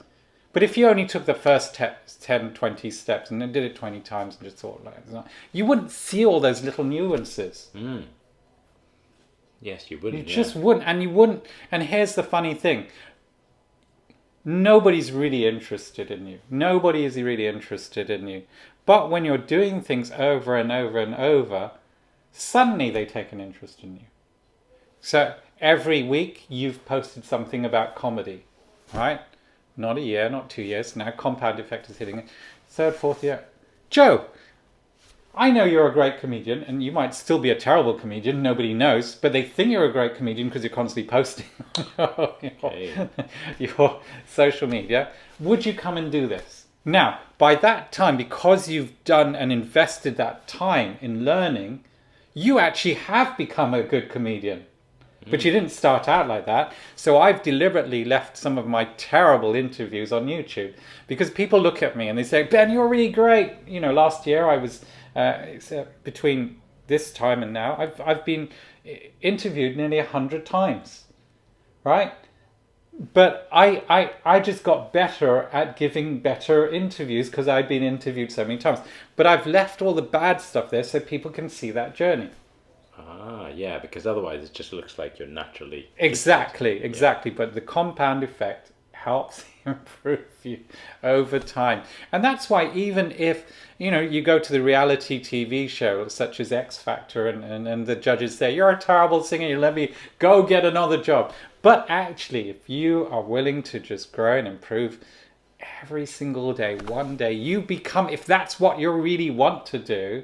But if you only took the first te- 10, 20 steps and then did it 20 times and just thought like that, you wouldn't see all those little nuances. Hmm. Yes, you You wouldn't. yeah. just wouldn't. And you wouldn't. And here's the funny thing nobody's really interested in you. Nobody is really interested in you. But when you're doing things over and over and over, suddenly they take an interest in you. So every week you've posted something about comedy, right? Not a year, not two years. Now compound effect is hitting it. Third, fourth year. Joe, I know you're a great comedian, and you might still be a terrible comedian. Nobody knows, but they think you're a great comedian because you're constantly posting on your, Okay. your social media. Would you come and do this? Now, by that time, because you've done and invested that time in learning, you actually have become a good comedian. But you didn't start out like that. So I've deliberately left some of my terrible interviews on YouTube because people look at me and they say, Ben, you're really great. You know, last year I was, uh, uh, between this time and now, I've, I've been interviewed nearly a hundred times, right? But I, I, I just got better at giving better interviews because I'd been interviewed so many times. But I've left all the bad stuff there so people can see that journey. Ah, yeah, because otherwise it just looks like you're naturally. Exactly, exactly. But the compound effect helps improve you over time. And that's why even if, you know, you go to the reality TV show such as X Factor and, and, and the judges say, You're a terrible singer, you let me go get another job. But actually, if you are willing to just grow and improve every single day, one day, you become, if that's what you really want to do,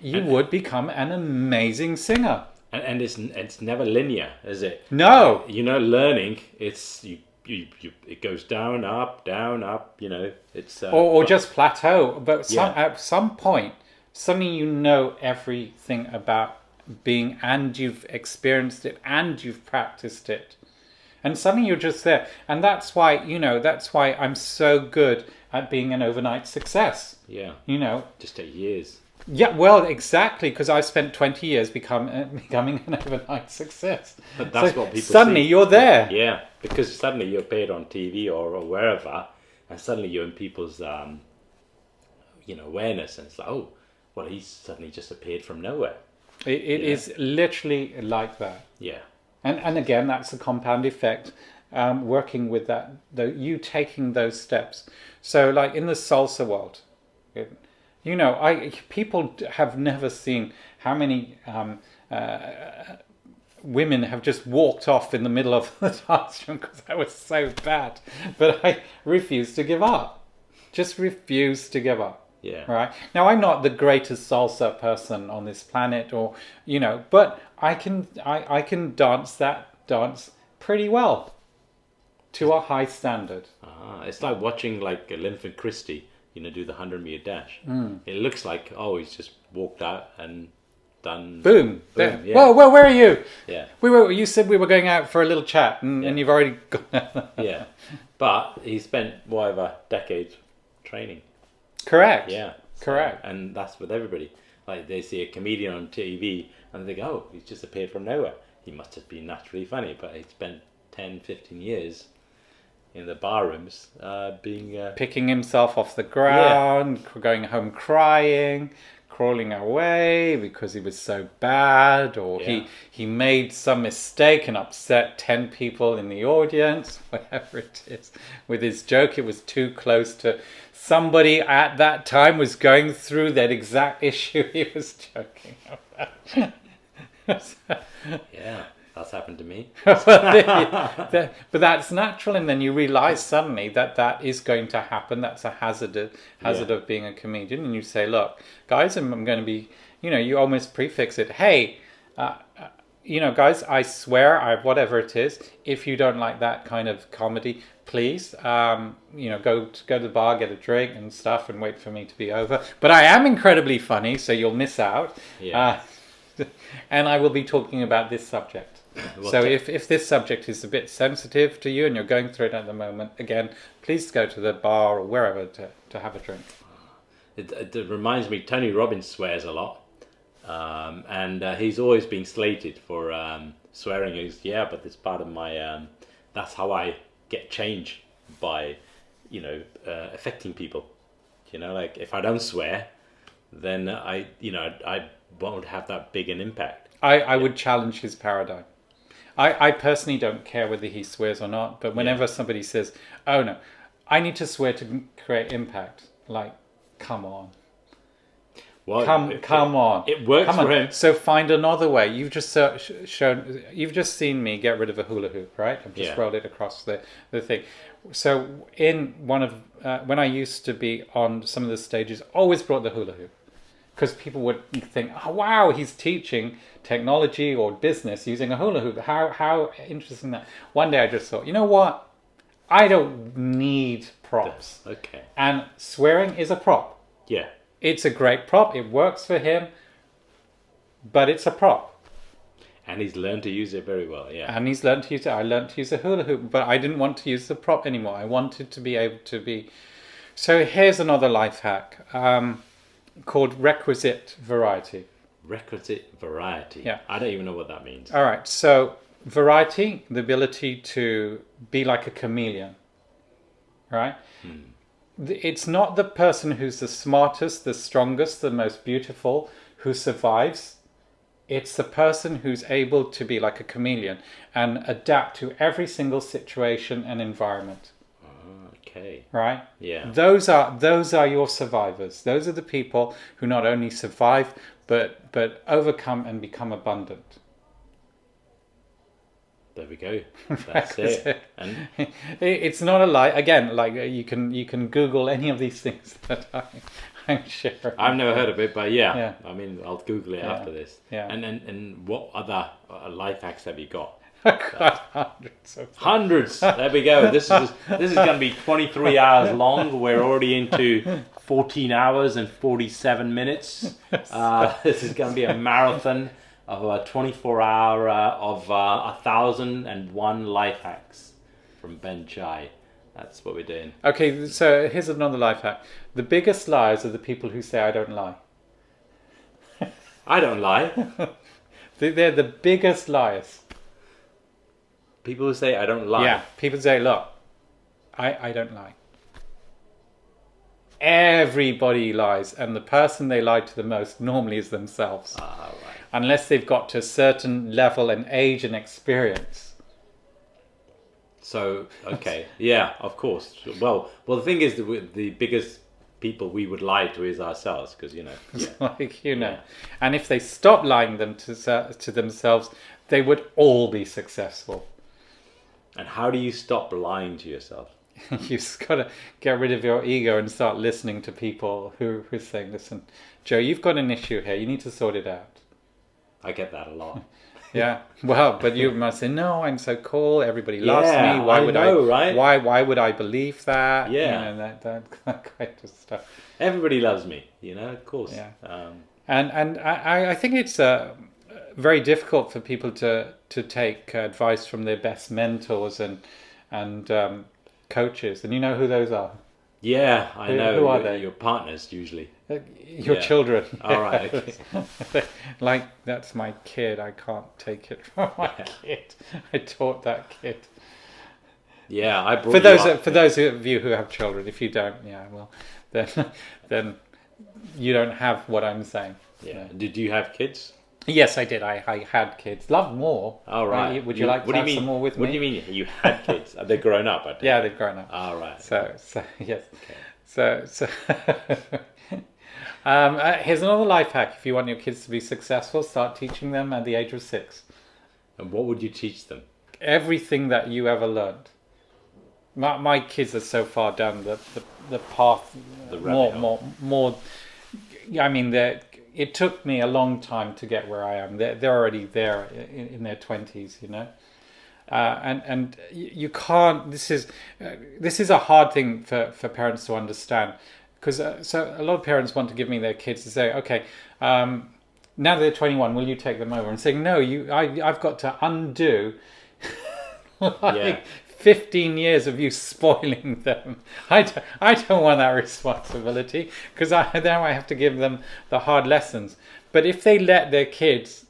you would become an amazing singer. And, and it's it's never linear, is it? No. You know, learning it's you you, you it goes down, up, down, up. You know, it's uh, or, or just plateau. But some, Yeah. at some point, suddenly you know everything about being, and you've experienced it, and you've practiced it, and suddenly you're just there. And that's why you know that's why I'm so good at being an overnight success. yeah, You know, just take years. Yeah, well, exactly, because I spent 20 years become, uh, becoming an overnight success. But that's So what people Suddenly see. you're there. Yeah, because suddenly you're paid on TV or, or wherever, and suddenly you're in people's um, you know awareness, and it's like, oh, well, he's suddenly just appeared from nowhere. It, it Yeah. is literally like that. Yeah, And and again, that's a compound effect. Um, working with that, the, you taking those steps. So, like in the salsa world, it- you know, I people have never seen how many um, uh, women have just walked off in the middle of the dance room because I was so bad. But I refused to give up. Just refused to give up. yeah, Right. Now I'm not the greatest salsa person on this planet or you know, but I can I, I can dance that dance pretty well to a high standard. Ah, it's like watching like Linford Christie, you know, do the hundred meter dash. Hmm. It looks like oh, he's just walked out and done. Boom. Boom, yeah. Whoa, whoa, where are you? Yeah, We were you said we were going out for a little chat and, and you've already gone yeah, but he spent whatever decades training. Correct. Yeah, so- Correct. and that's with everybody. Like they see a comedian on TV and they think, oh, he's just appeared from nowhere. He must have been naturally funny, but he spent 10, 15 years in the bar rooms, uh, being uh, picking himself off the ground, going home crying, crawling away because he was so bad, or Yeah. he he made some mistake and upset ten people in the audience, whatever it is. With his joke, it was too close to somebody at that time was going through that exact issue he was joking about. yeah, that's happened to me. but, that's natural, and then you realize suddenly that that is going to happen. That's a hazard, hazard Yeah. of being a comedian, and you say, "Look, guys, I'm, I'm going to be," you know, you almost prefix it. Hey, uh, uh, you know, guys, I swear, I whatever it is. If you don't like that kind of comedy, please, um, you know, go to, go to the bar, get a drink and stuff, and wait for me to be over. But I am incredibly funny, so you'll miss out. Yeah. Uh, and I will be talking about this subject. So if, if this subject is a bit sensitive to you and you're going through it at the moment, again, please go to the bar or wherever to, to have a drink. It, it, reminds me, Tony Robbins swears a lot, um, and uh, he's always been slated for um, swearing. He's yeah, but it's part of my. Um, that's how I get change by, you know, uh, affecting people. You know, like if I don't swear, then I, you know, I won't have that big an impact. I, I would challenge his paradigm. I, I personally don't care whether he swears or not, but whenever somebody says, oh no, I need to swear to create impact, like, come on. Well, Come, it- come it- on. It works Come for on. him. So find another way. You've just shown. You've just seen me get rid of a hula hoop, right? I've just Yeah. rolled it across the the thing. So in one of uh, when I used to be on some of the stages, always brought the hula hoop because people would think, "Oh wow, he's teaching technology or business using a hula hoop. How how interesting that." One day I just thought, you know what? I don't need props, Okay. and swearing is a prop. Yeah. It's a great prop. It works for him, but it's a prop. And he's learned to use it very well. Yeah. And he's learned to use it. I learned to use a hula hoop, but I didn't want to use the prop anymore. I wanted to be able to be. So here's another life hack um, called requisite variety. Requisite variety. Yeah. I don't even know what that means. All right. So variety, the ability to be like a chameleon, right? Hmm. The- It's not the person who's the smartest, the strongest, the most beautiful who survives. It's the person who's able to be like a chameleon and adapt to every single situation and environment, Okay. right? Yeah. Those are those are your survivors. Those are the people who not only survive but but overcome and become abundant. There we go. That's it. And it's not a lie. Again, like uh, you can you can Google any of these things that I, I'm sure. I've never heard of it, but yeah, Yeah. I mean, I'll Google it Yeah. after this. Yeah. And and and what other uh, life hacks have you got? Hundreds of. Hundreds. There we go. This is this is going to be 23 hours long. We're already into 14 hours and 47 minutes. Uh, this is going to be a marathon of a 24 hour uh, of uh, a thousand and one life hacks from Ben Chai. That's what we're doing. Okay, so here's another life hack. The biggest liars are the people who say I don't lie. I don't lie. They're the biggest liars. People say I don't lie. Yeah, people say, look, I, I don't lie. Everybody lies, and the person they lie to the most normally is themselves. Ah, right. Unless they've got to a certain level and age and experience. So okay, yeah, of course. Well, well, the thing is, the, the biggest people we would lie to is ourselves, because you know. Yeah. like you know Yeah. and if they stop lying them to to themselves they would all be successful And how do you stop lying to yourself? you've got to get rid of your ego and start listening to people who who are saying listen joe you've got an issue here you need to sort it out I get that a lot. yeah well but you must say no i'm so cool everybody loves Yeah, me why I would know, i right? why why would i believe that Yeah. you know, that, that, that kind of stuff Everybody loves me, you know. Of course. Yeah. Um, and and I, I think it's uh, very difficult for people to to take advice from their best mentors and and um, coaches. And you know who those are? yeah, I Who- know. who are your, they? Your partners usually. Uh, Your Yeah. children. All right, okay. like that's my kid. I can't take it from my kid. I taught that kid. Yeah, I brought For those up. for those of you who have children, if you don't, yeah, well, then then you don't have what I'm saying. Yeah. Did you have kids? Yes, I did. I, I had kids. Love more. All right. Would you like what to do you have mean, some more with what me? do you mean you had kids? They're they grown up? I take Yeah, they've grown up. All right. So, so yes. So, so. um, uh, here's another life hack. If you want your kids to be successful, start teaching them at the age of six. And what would you teach them? Everything that you ever learned. My, my kids are so far down the, the, the path. The more, more, more. I mean, they're- it took me a long time to get where I am. They're, they're already there in, in their twenties, you know. Uh, and and you can't. This is uh, this is a hard thing for, for parents to understand because uh, so a lot of parents want to give me their kids to say, okay, um, now they're twenty one, will you take them over? And saying, no, you, I, I've got to undo. like Yeah. 15 years of you spoiling them. I don't, I don't want that responsibility because I, now I have to give them the hard lessons. But if they let their kids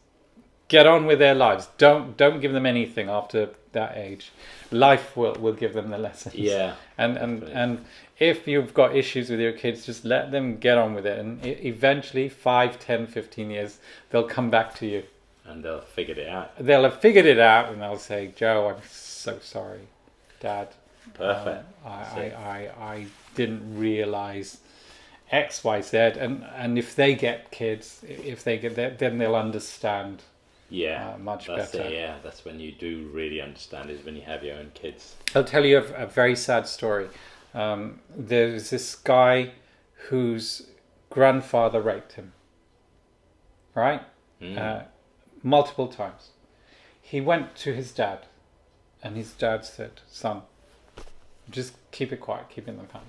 get on with their lives, don't don't give them anything after that age. Life will, will give them the lessons. Yeah. And and Definitely. and if you've got issues with your kids, just let them get on with it. And eventually, 5, 10, 15 years, they'll come back to you. And they'll figure it out. They'll have figured it out and they'll say, Joe, I'm so sorry, Dad. Perfect. Um, I, I, I, I didn't realize X, Y, Z. And, and if they get kids, if they get that, then they'll understand. yeah. uh, much better. It, yeah. That's when you do really understand is when you have your own kids. I'll tell you a, a very sad story. Um, there's this guy whose grandfather raped him, right? Mm. Uh, multiple times. He went to his dad, and his dad said, Son, just keep it quiet, keep it in the family.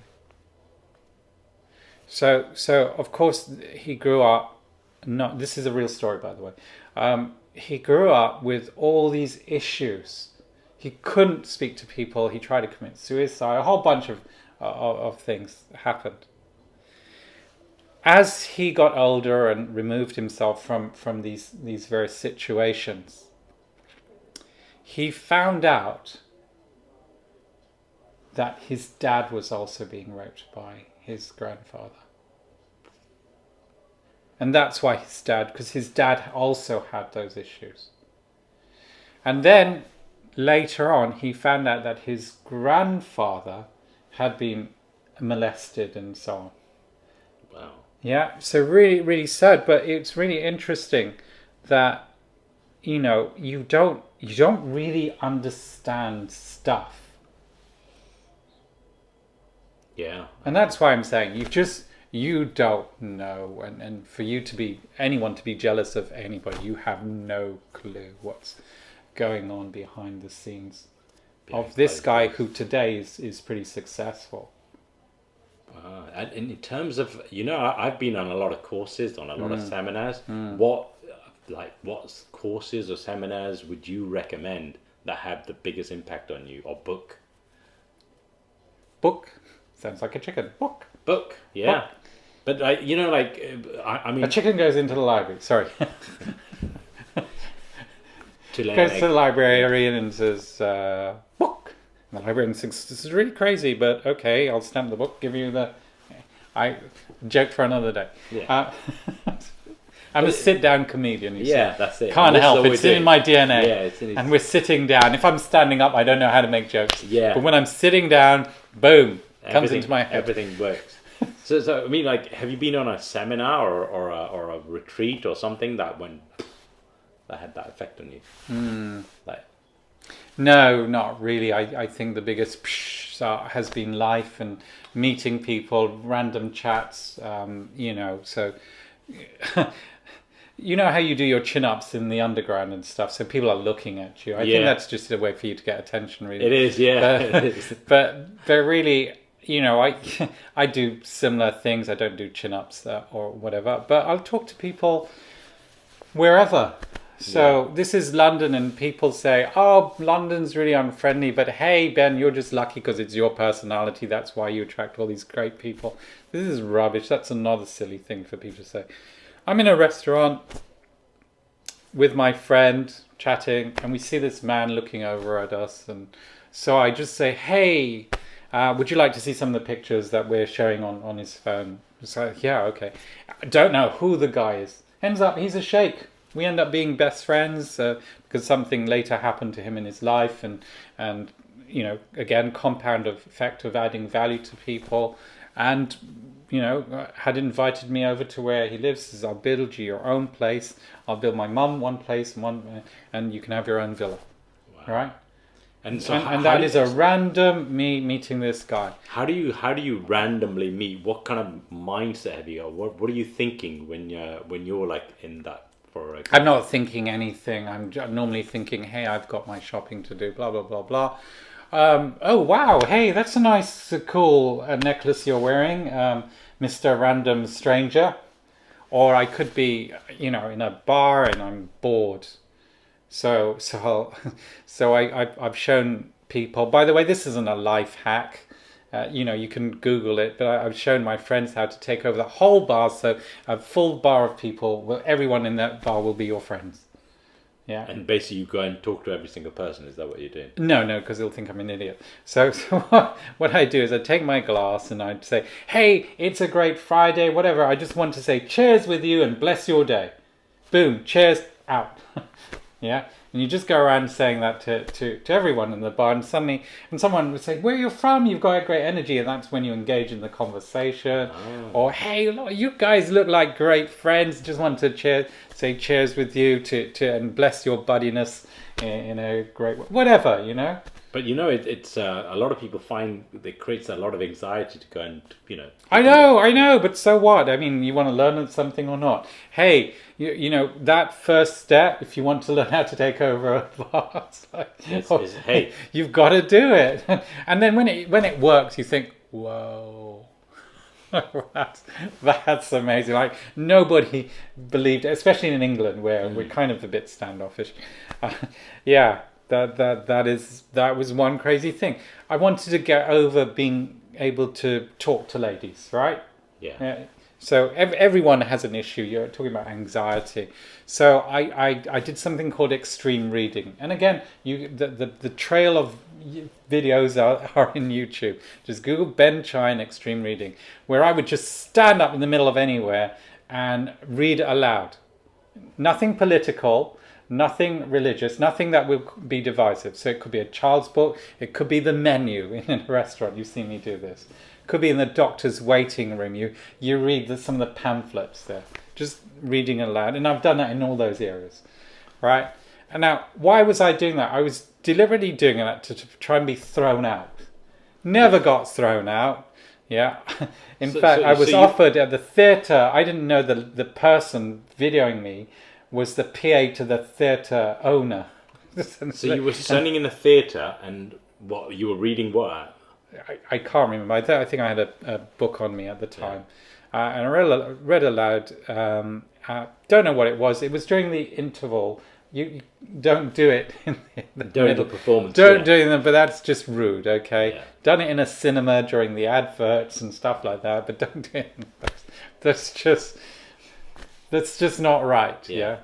So, so of course, he grew up. No, this is a real story, by the way. Um, he grew up with all these issues. He couldn't speak to people. He tried to commit suicide. A whole bunch of of, of things happened. As he got older and removed himself from from these these various situations, he found out that his dad was also being raped by his grandfather. And that's why his dad, because his dad also had those issues. And then later on, he found out that his grandfather had been molested and so on. Wow. Yeah, so really, really sad, but it's really interesting that you know you don't you don't really understand stuff, Yeah. and that's why I'm saying you just you don't know, and and for you to be anyone to be jealous of anybody, you have no clue what's going on behind the scenes Behind of this guy who today is is pretty successful. Wow. And in terms of, you know, I- I've been on a lot of courses, on a lot Mm. of seminars. What, like, what courses or seminars would you recommend that have the biggest impact on you, or book? Book sounds like a chicken. Book. Book, yeah. But like, you know, like, uh, I, I mean, A chicken goes into the library. Sorry. to goes to the librarian and says, uh, book. And the librarian says, this is really crazy, but okay, I'll stamp the book, give you the... I joke for another day. Yeah. Uh, I'm a sit-down comedian, you see. yeah, that's it. Can't help it. It's in my DNA. Yeah, it's in his- And we're sitting down. If I'm standing up, I don't know how to make jokes. Yeah. But when I'm sitting down, boom, comes into my head. Everything works. so, so I mean, like, have you been on a seminar or or a, or a retreat or something that went that had that effect on you? Hmm. Like, No, not really. I, I think the biggest psh, has been life and meeting people, random chats, um, you know. So, you know how you do your chin ups in the underground and stuff. So people are looking at you. I Yeah. think that's just a way for you to get attention, really. it is, yeah. But, it is. but but really, you know, I I do similar things. I don't do chin ups or whatever, but I'll talk to people wherever. So this is London, and people say, "Oh, London's really unfriendly." But hey, Ben, you're just lucky because it's your personality. That's why you attract all these great people. This is rubbish. That's another silly thing for people to say. I'm in a restaurant with my friend chatting, and we see this man looking over at us, and So I just say, hey, uh, would you like to see some of the pictures that we're showing on, on his phone? So, yeah, okay. I don't know who the guy is. Ends up, he's a sheikh. We end up being best friends uh, because something later happened to him in his life, and and you know, again, compound effect of adding value to people, and you know, had invited me over to where he lives. Says, "I'll build you your own place. I'll build my mum one place, and one, and you can have your own villa." Wow. Right? And so and, and that is you- a random me meeting this guy. How do you how do you randomly meet? What kind of mindset have you got? What what are you thinking when you're when you're like in that for a I'm not thinking anything. I'm normally thinking, hey, I've got my shopping to do, blah, blah, blah, blah. Um, oh, wow, hey, that's a nice, uh, cool uh, necklace you're wearing, um, Mr. Random Stranger. Or I could be, you know, in a bar and I'm bored. So, so, I'll, so I, I, I've shown people. By the way, this isn't a life hack. Uh, you know, you can Google it, but I, I've shown my friends how to take over the whole bar. So a full bar of people, well, everyone in that bar will be your friends. Yeah. and basically you go and talk to every single person. Is that what you're doing? No, no, because they'll think I'm an idiot. So, so what, what I do is I take my glass and I'd say, "Hey, it's a great Friday, whatever. I just want to say cheers with you and bless your day." Boom, cheers out. yeah, and you just go around saying that to, to, to everyone in the bar, and suddenly, and someone would say, "Where you're from? You've got a great energy," and that's when you engage in the conversation. Ah. Or, "Hey, look, you guys look like great friends. Just want to cheer, say cheers with you to, to and bless your buddiness in, in a great way. Whatever, you know." But you know, it, it's uh, a lot of people find it creates a lot of anxiety to go and you know. I know, I know, but so what? I mean, you want to learn something or not? Hey, you, you know that first step. If you want to learn how to take over a bar, it's like, Yes, is, hey. you've got to do it. And then when it when it works, you think, whoa. that's, that's amazing. Like nobody believed, especially in England where we're kind of a bit standoffish. Uh, yeah, that that that is that was one crazy thing. I wanted to get over being able to talk to ladies, right? Yeah. Yeah. So ev- everyone has an issue. You're talking about anxiety. So I, I, I did something called extreme reading. And again, you the, the, the trail of videos are, are in YouTube. Just Google Ben Chai extreme reading, where I would just stand up in the middle of anywhere and read aloud. Nothing political, nothing religious, nothing that will be divisive. So it could be a child's book, it could be the menu in a restaurant. You've seen me do this. Could be in the doctor's waiting room. You you read the, some of the pamphlets there, just reading aloud, and I've done that in all those areas, right? And now, why was I doing that? I was deliberately doing that to, to try and be thrown out. Never got thrown out. Yeah. In So- fact, so- I was so you- offered at the theatre. I didn't know the the person videoing me was the PA to the theatre owner. So you were standing in a theatre and what you were reading what? I, I can't remember. I, th- I think I had a, a book on me at the time, uh, and I read, read aloud. Um, uh, don't know what it was. It was during the interval. You, you don't do it in the During middle. the performance. Don't yeah. do it, but that's just rude. Okay, Yeah. done it in a cinema during the adverts and stuff like that, but don't do it. That's just that's just not right. Yeah.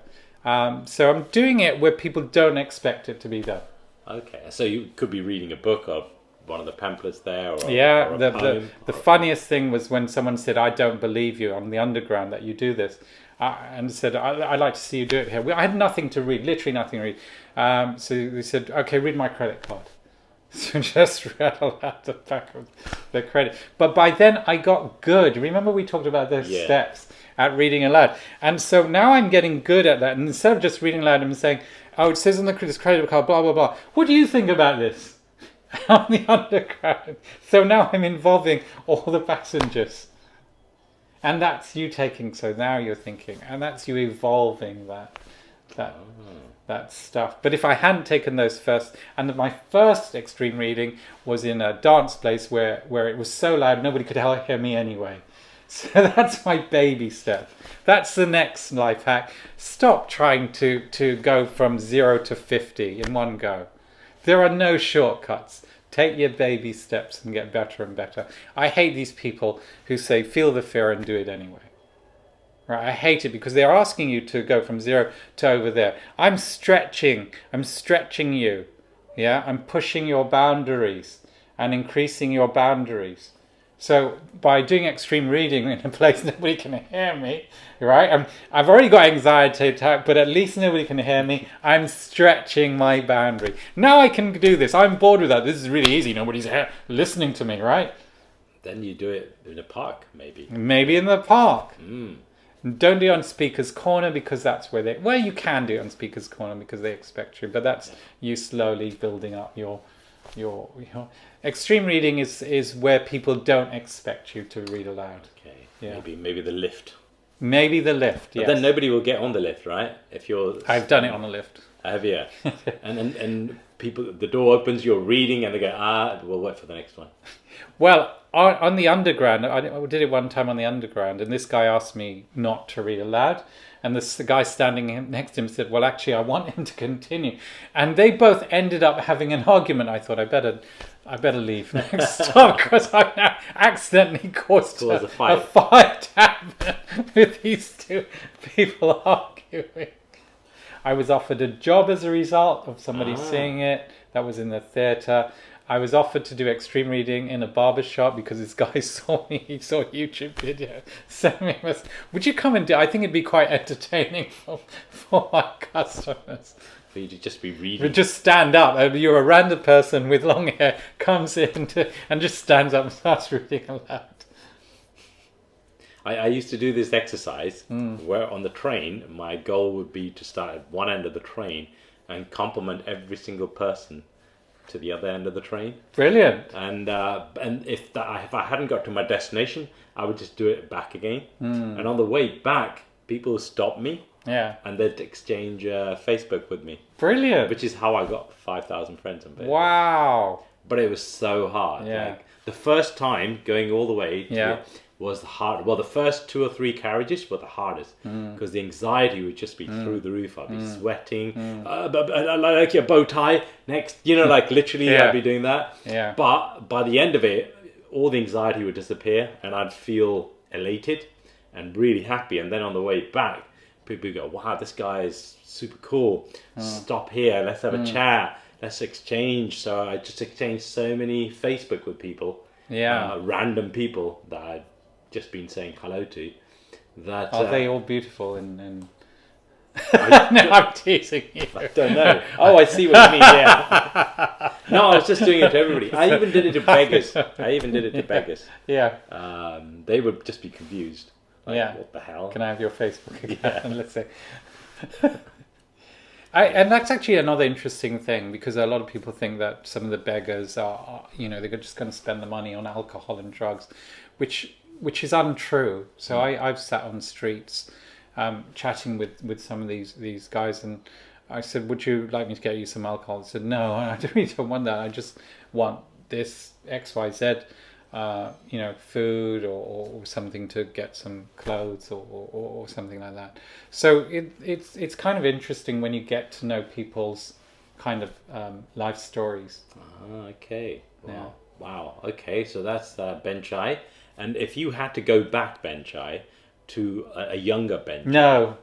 Yeah. Um, so I'm doing it where people don't expect it to be done. Okay, so you could be reading a book or one of the pamphlets there, or Yeah, or the, the, the funniest thing was when someone said, I don't believe you on the underground that you do this. Uh, and said, I, I'd like to see you do it here. We- I had nothing to read, literally nothing to read. Um, so they said, okay, read my credit card. So just read aloud the back of the credit. But by then I got good. Remember we talked about those Yeah. steps at reading aloud. And so now I'm getting good at that. And instead of just reading aloud, I'm saying, oh, it says on the credit card, blah, blah, blah. What do you think about this? on the underground. So now I'm involving all the passengers. And that's you taking, so now you're thinking, and that's you evolving that that that stuff. But if I hadn't taken those first, and my first extreme reading was in a dance place where where it was so loud nobody could hear me anyway. So that's my baby step. That's the next life hack. Stop trying to to go from zero to fifty in one go. There are no shortcuts. Take your baby steps and get better and better. I hate these people who say feel the fear and do it anyway. Right, I hate it because they're asking you to go from zero to over there. I'm stretching. I'm stretching you. Yeah, I'm pushing your boundaries and increasing your boundaries. So by doing extreme reading in a place nobody can hear me, right? I'm, I've already got anxiety attack, but at least nobody can hear me. I'm stretching my boundary. Now I can do this. I'm bored with that. This is really easy. Nobody's here listening to me, right? Then you do it in a park, maybe. Maybe in the park. Mm. Don't do it on speaker's corner because that's where they. Well, you can do it on speaker's corner because they expect you, but that's you slowly building up your, your, your. Extreme reading is is where people don't expect you to read aloud. Okay. Yeah. Maybe maybe the lift. Maybe the lift. But then nobody will get on the lift, right? If you're I've done it on the lift. I have you? and, and and people, the door opens, you're reading, and they go, ah, we'll wait for the next one. Well, on, on the underground, I did it one time on the underground, and this guy asked me not to read aloud. And this the guy standing next to him said, "Well, actually, I want him to continue." And they both ended up having an argument. I thought I better, I better leave next stop because I've now accidentally caused a, a fight. a fight with these two people arguing. I was offered a job as a result of somebody Ah. seeing it. That was in the theatre. I was offered to do extreme reading in a barber shop because this guy saw me. He saw a YouTube video. Sent me. a Would you come and do? I think it'd be quite entertaining for, for my customers. For you to just be reading. just stand up. Uh, You're a random person with long hair comes in to, and just stands up and starts reading aloud. I, I used to do this exercise Hmm. where on the train, my goal would be to start at one end of the train and compliment every single person to the other end of the train. Brilliant. And uh, and if that, if I hadn't got to my destination, I would just do it back again. Hmm. And on the way back, people would stop me Yeah. and they'd exchange uh, Facebook with me, Brilliant. which is how I got five thousand friends on Facebook. Wow. But it was so hard. Yeah. Like the first time going all the way Yeah. it was the hard. Well, the first two or three carriages were the hardest Mm. because the anxiety would just be through the roof. I'd be sweating. Uh, but, but like your bow tie next. You know, like literally, Yeah. I'd be doing that. Yeah. But by the end of it, all the anxiety would disappear, and I'd feel elated and really happy. And then on the way back, people would go, "Wow, this guy is super cool. Mm. Stop here. Let's have a chat. Let's exchange." So I just exchanged so many Facebook with people, Yeah. uh, random people that I'd just been saying hello to. That Are uh, they all beautiful and, and I no, I'm teasing you. I don't know. Oh, I see what you mean. Yeah. no, I was just doing it to everybody. I even did it to beggars. I even did it to beggars. Yeah. um, they would just be confused. Like, Yeah. What the hell? Can I have your Facebook account? Yeah. Let's say. I, and that's actually another interesting thing because a lot of people think that some of the beggars are you know, they're just going to spend the money on alcohol and drugs, which which is untrue. So I, I've sat on streets, um, chatting with, with some of these these guys, and I said, "Would you like me to get you some alcohol?" They said, "No, I really don't want that. I just want this XYZ, uh, you know, food or, or something to get some clothes or, or, or something like that. So it, it's it's kind of interesting when you get to know people's kind of um, life stories. Ah, okay. Wow. Yeah. Wow. Okay. So that's uh, Ben Chai. And if you had to go back, Ben Chai, to a, a younger Ben, No,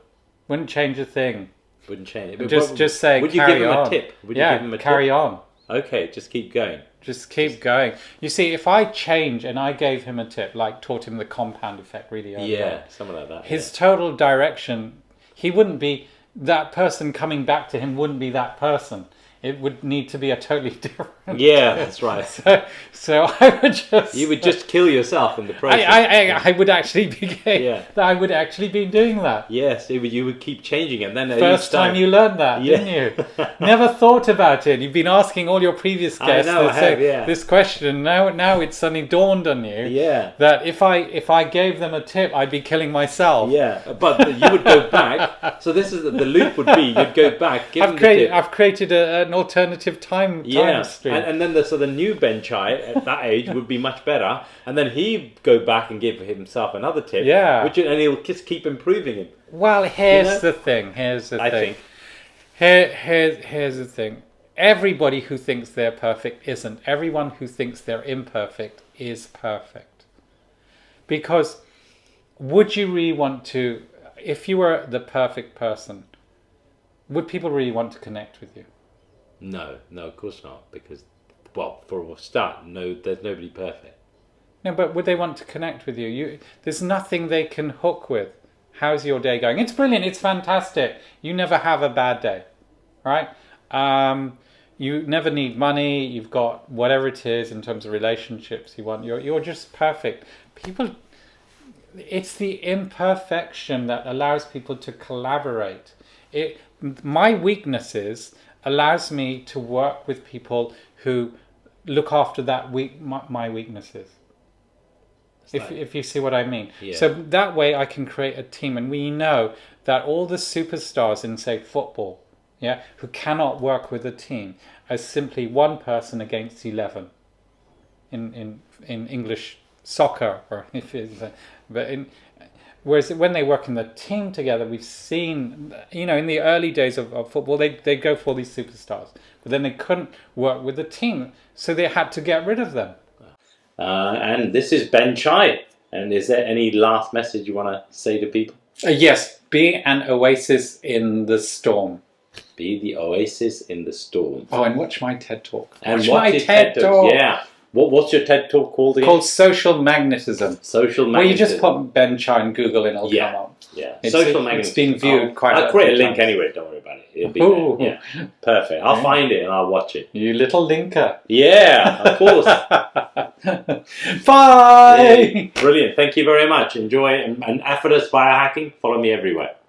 wouldn't change a thing. wouldn't change it. Just But just say Would you give him on. a tip? Would yeah, you give him a carry tip? on. Okay. Just keep going. Just keep going. You see, if I change and I gave him a tip, like taught him the compound effect really early on, Yeah. Something like that. his total direction, he wouldn't be that person coming back to him. Wouldn't be that person. It would need to be a totally different. Yeah. That's right. So, so I would just. You would just kill yourself in the I, process. I, I, I would actually be. Yeah. That I would actually be doing that. Yes, it would, you would keep changing it. And then First each time you learned that, Yeah. didn't you? Never thought about it. You've been asking all your previous guests know, this, I have, yeah. this question. Now, now it's suddenly dawned on you Yeah. that if I if I gave them a tip, I'd be killing myself. Yeah, but you would go back. So this is the, the loop would be you'd go back. Give I've the created tip. I've created a, an alternative time yeah, stream. and, and then the, so the new Ben Chai at that age would be much better, and then he'd go back and give himself another tip. Yeah. which and he'll just keep improving him. well, here's You know? the thing. Here's the thing I thing. think. Here, here, here's the thing. Everybody who thinks they're perfect isn't. Everyone who thinks they're imperfect is perfect. Because would you really want to, if you were the perfect person, would people really want to connect with you? No, no, of course not. Because, well, for a start, no, there's nobody perfect. No, but would they want to connect with you? You, there's nothing they can hook with. How's your day going? It's brilliant. It's fantastic. You never have a bad day, right? Um, you never need money. You've got whatever it is in terms of relationships you want. You're you're just perfect. People, it's the imperfection that allows people to collaborate. It my weaknesses allows me to work with people who look after that weak my, my weaknesses if, like- if you see what I mean. Yeah. So that way I can create a team, and we know that all the superstars in, say, football, yeah, who cannot work with a team, are simply one person against 11 in, in, in English soccer, or if it's, but in, Whereas when they work in the team together, we've seen, you know, in the early days of, of football, they they go for these superstars, but then they couldn't work with the team, so they had to get rid of them. Uh, and this is Ben Chai. And is there any last message you want to say to people? Uh, yes, be an oasis in the storm. Be the oasis in the storm. Oh, and watch my TED talk. And watch what my is TED, talk. Yeah. What, what's your TED talk called again? Called social magnetism. Social Magnetism. Well, you just put Ben Chai in Google and it'll Yeah. come up. Yeah, It's- social it's magnetism. been viewed I'll, quite I'll create a link times. anyway. Don't worry about it. It'll be Ooh. there. Yeah, perfect. I'll Yeah. find it and I'll watch it. You little linker. Yeah, of course. Bye. Brilliant. Thank you very much. Enjoy and, and effortless biohacking. Follow me everywhere.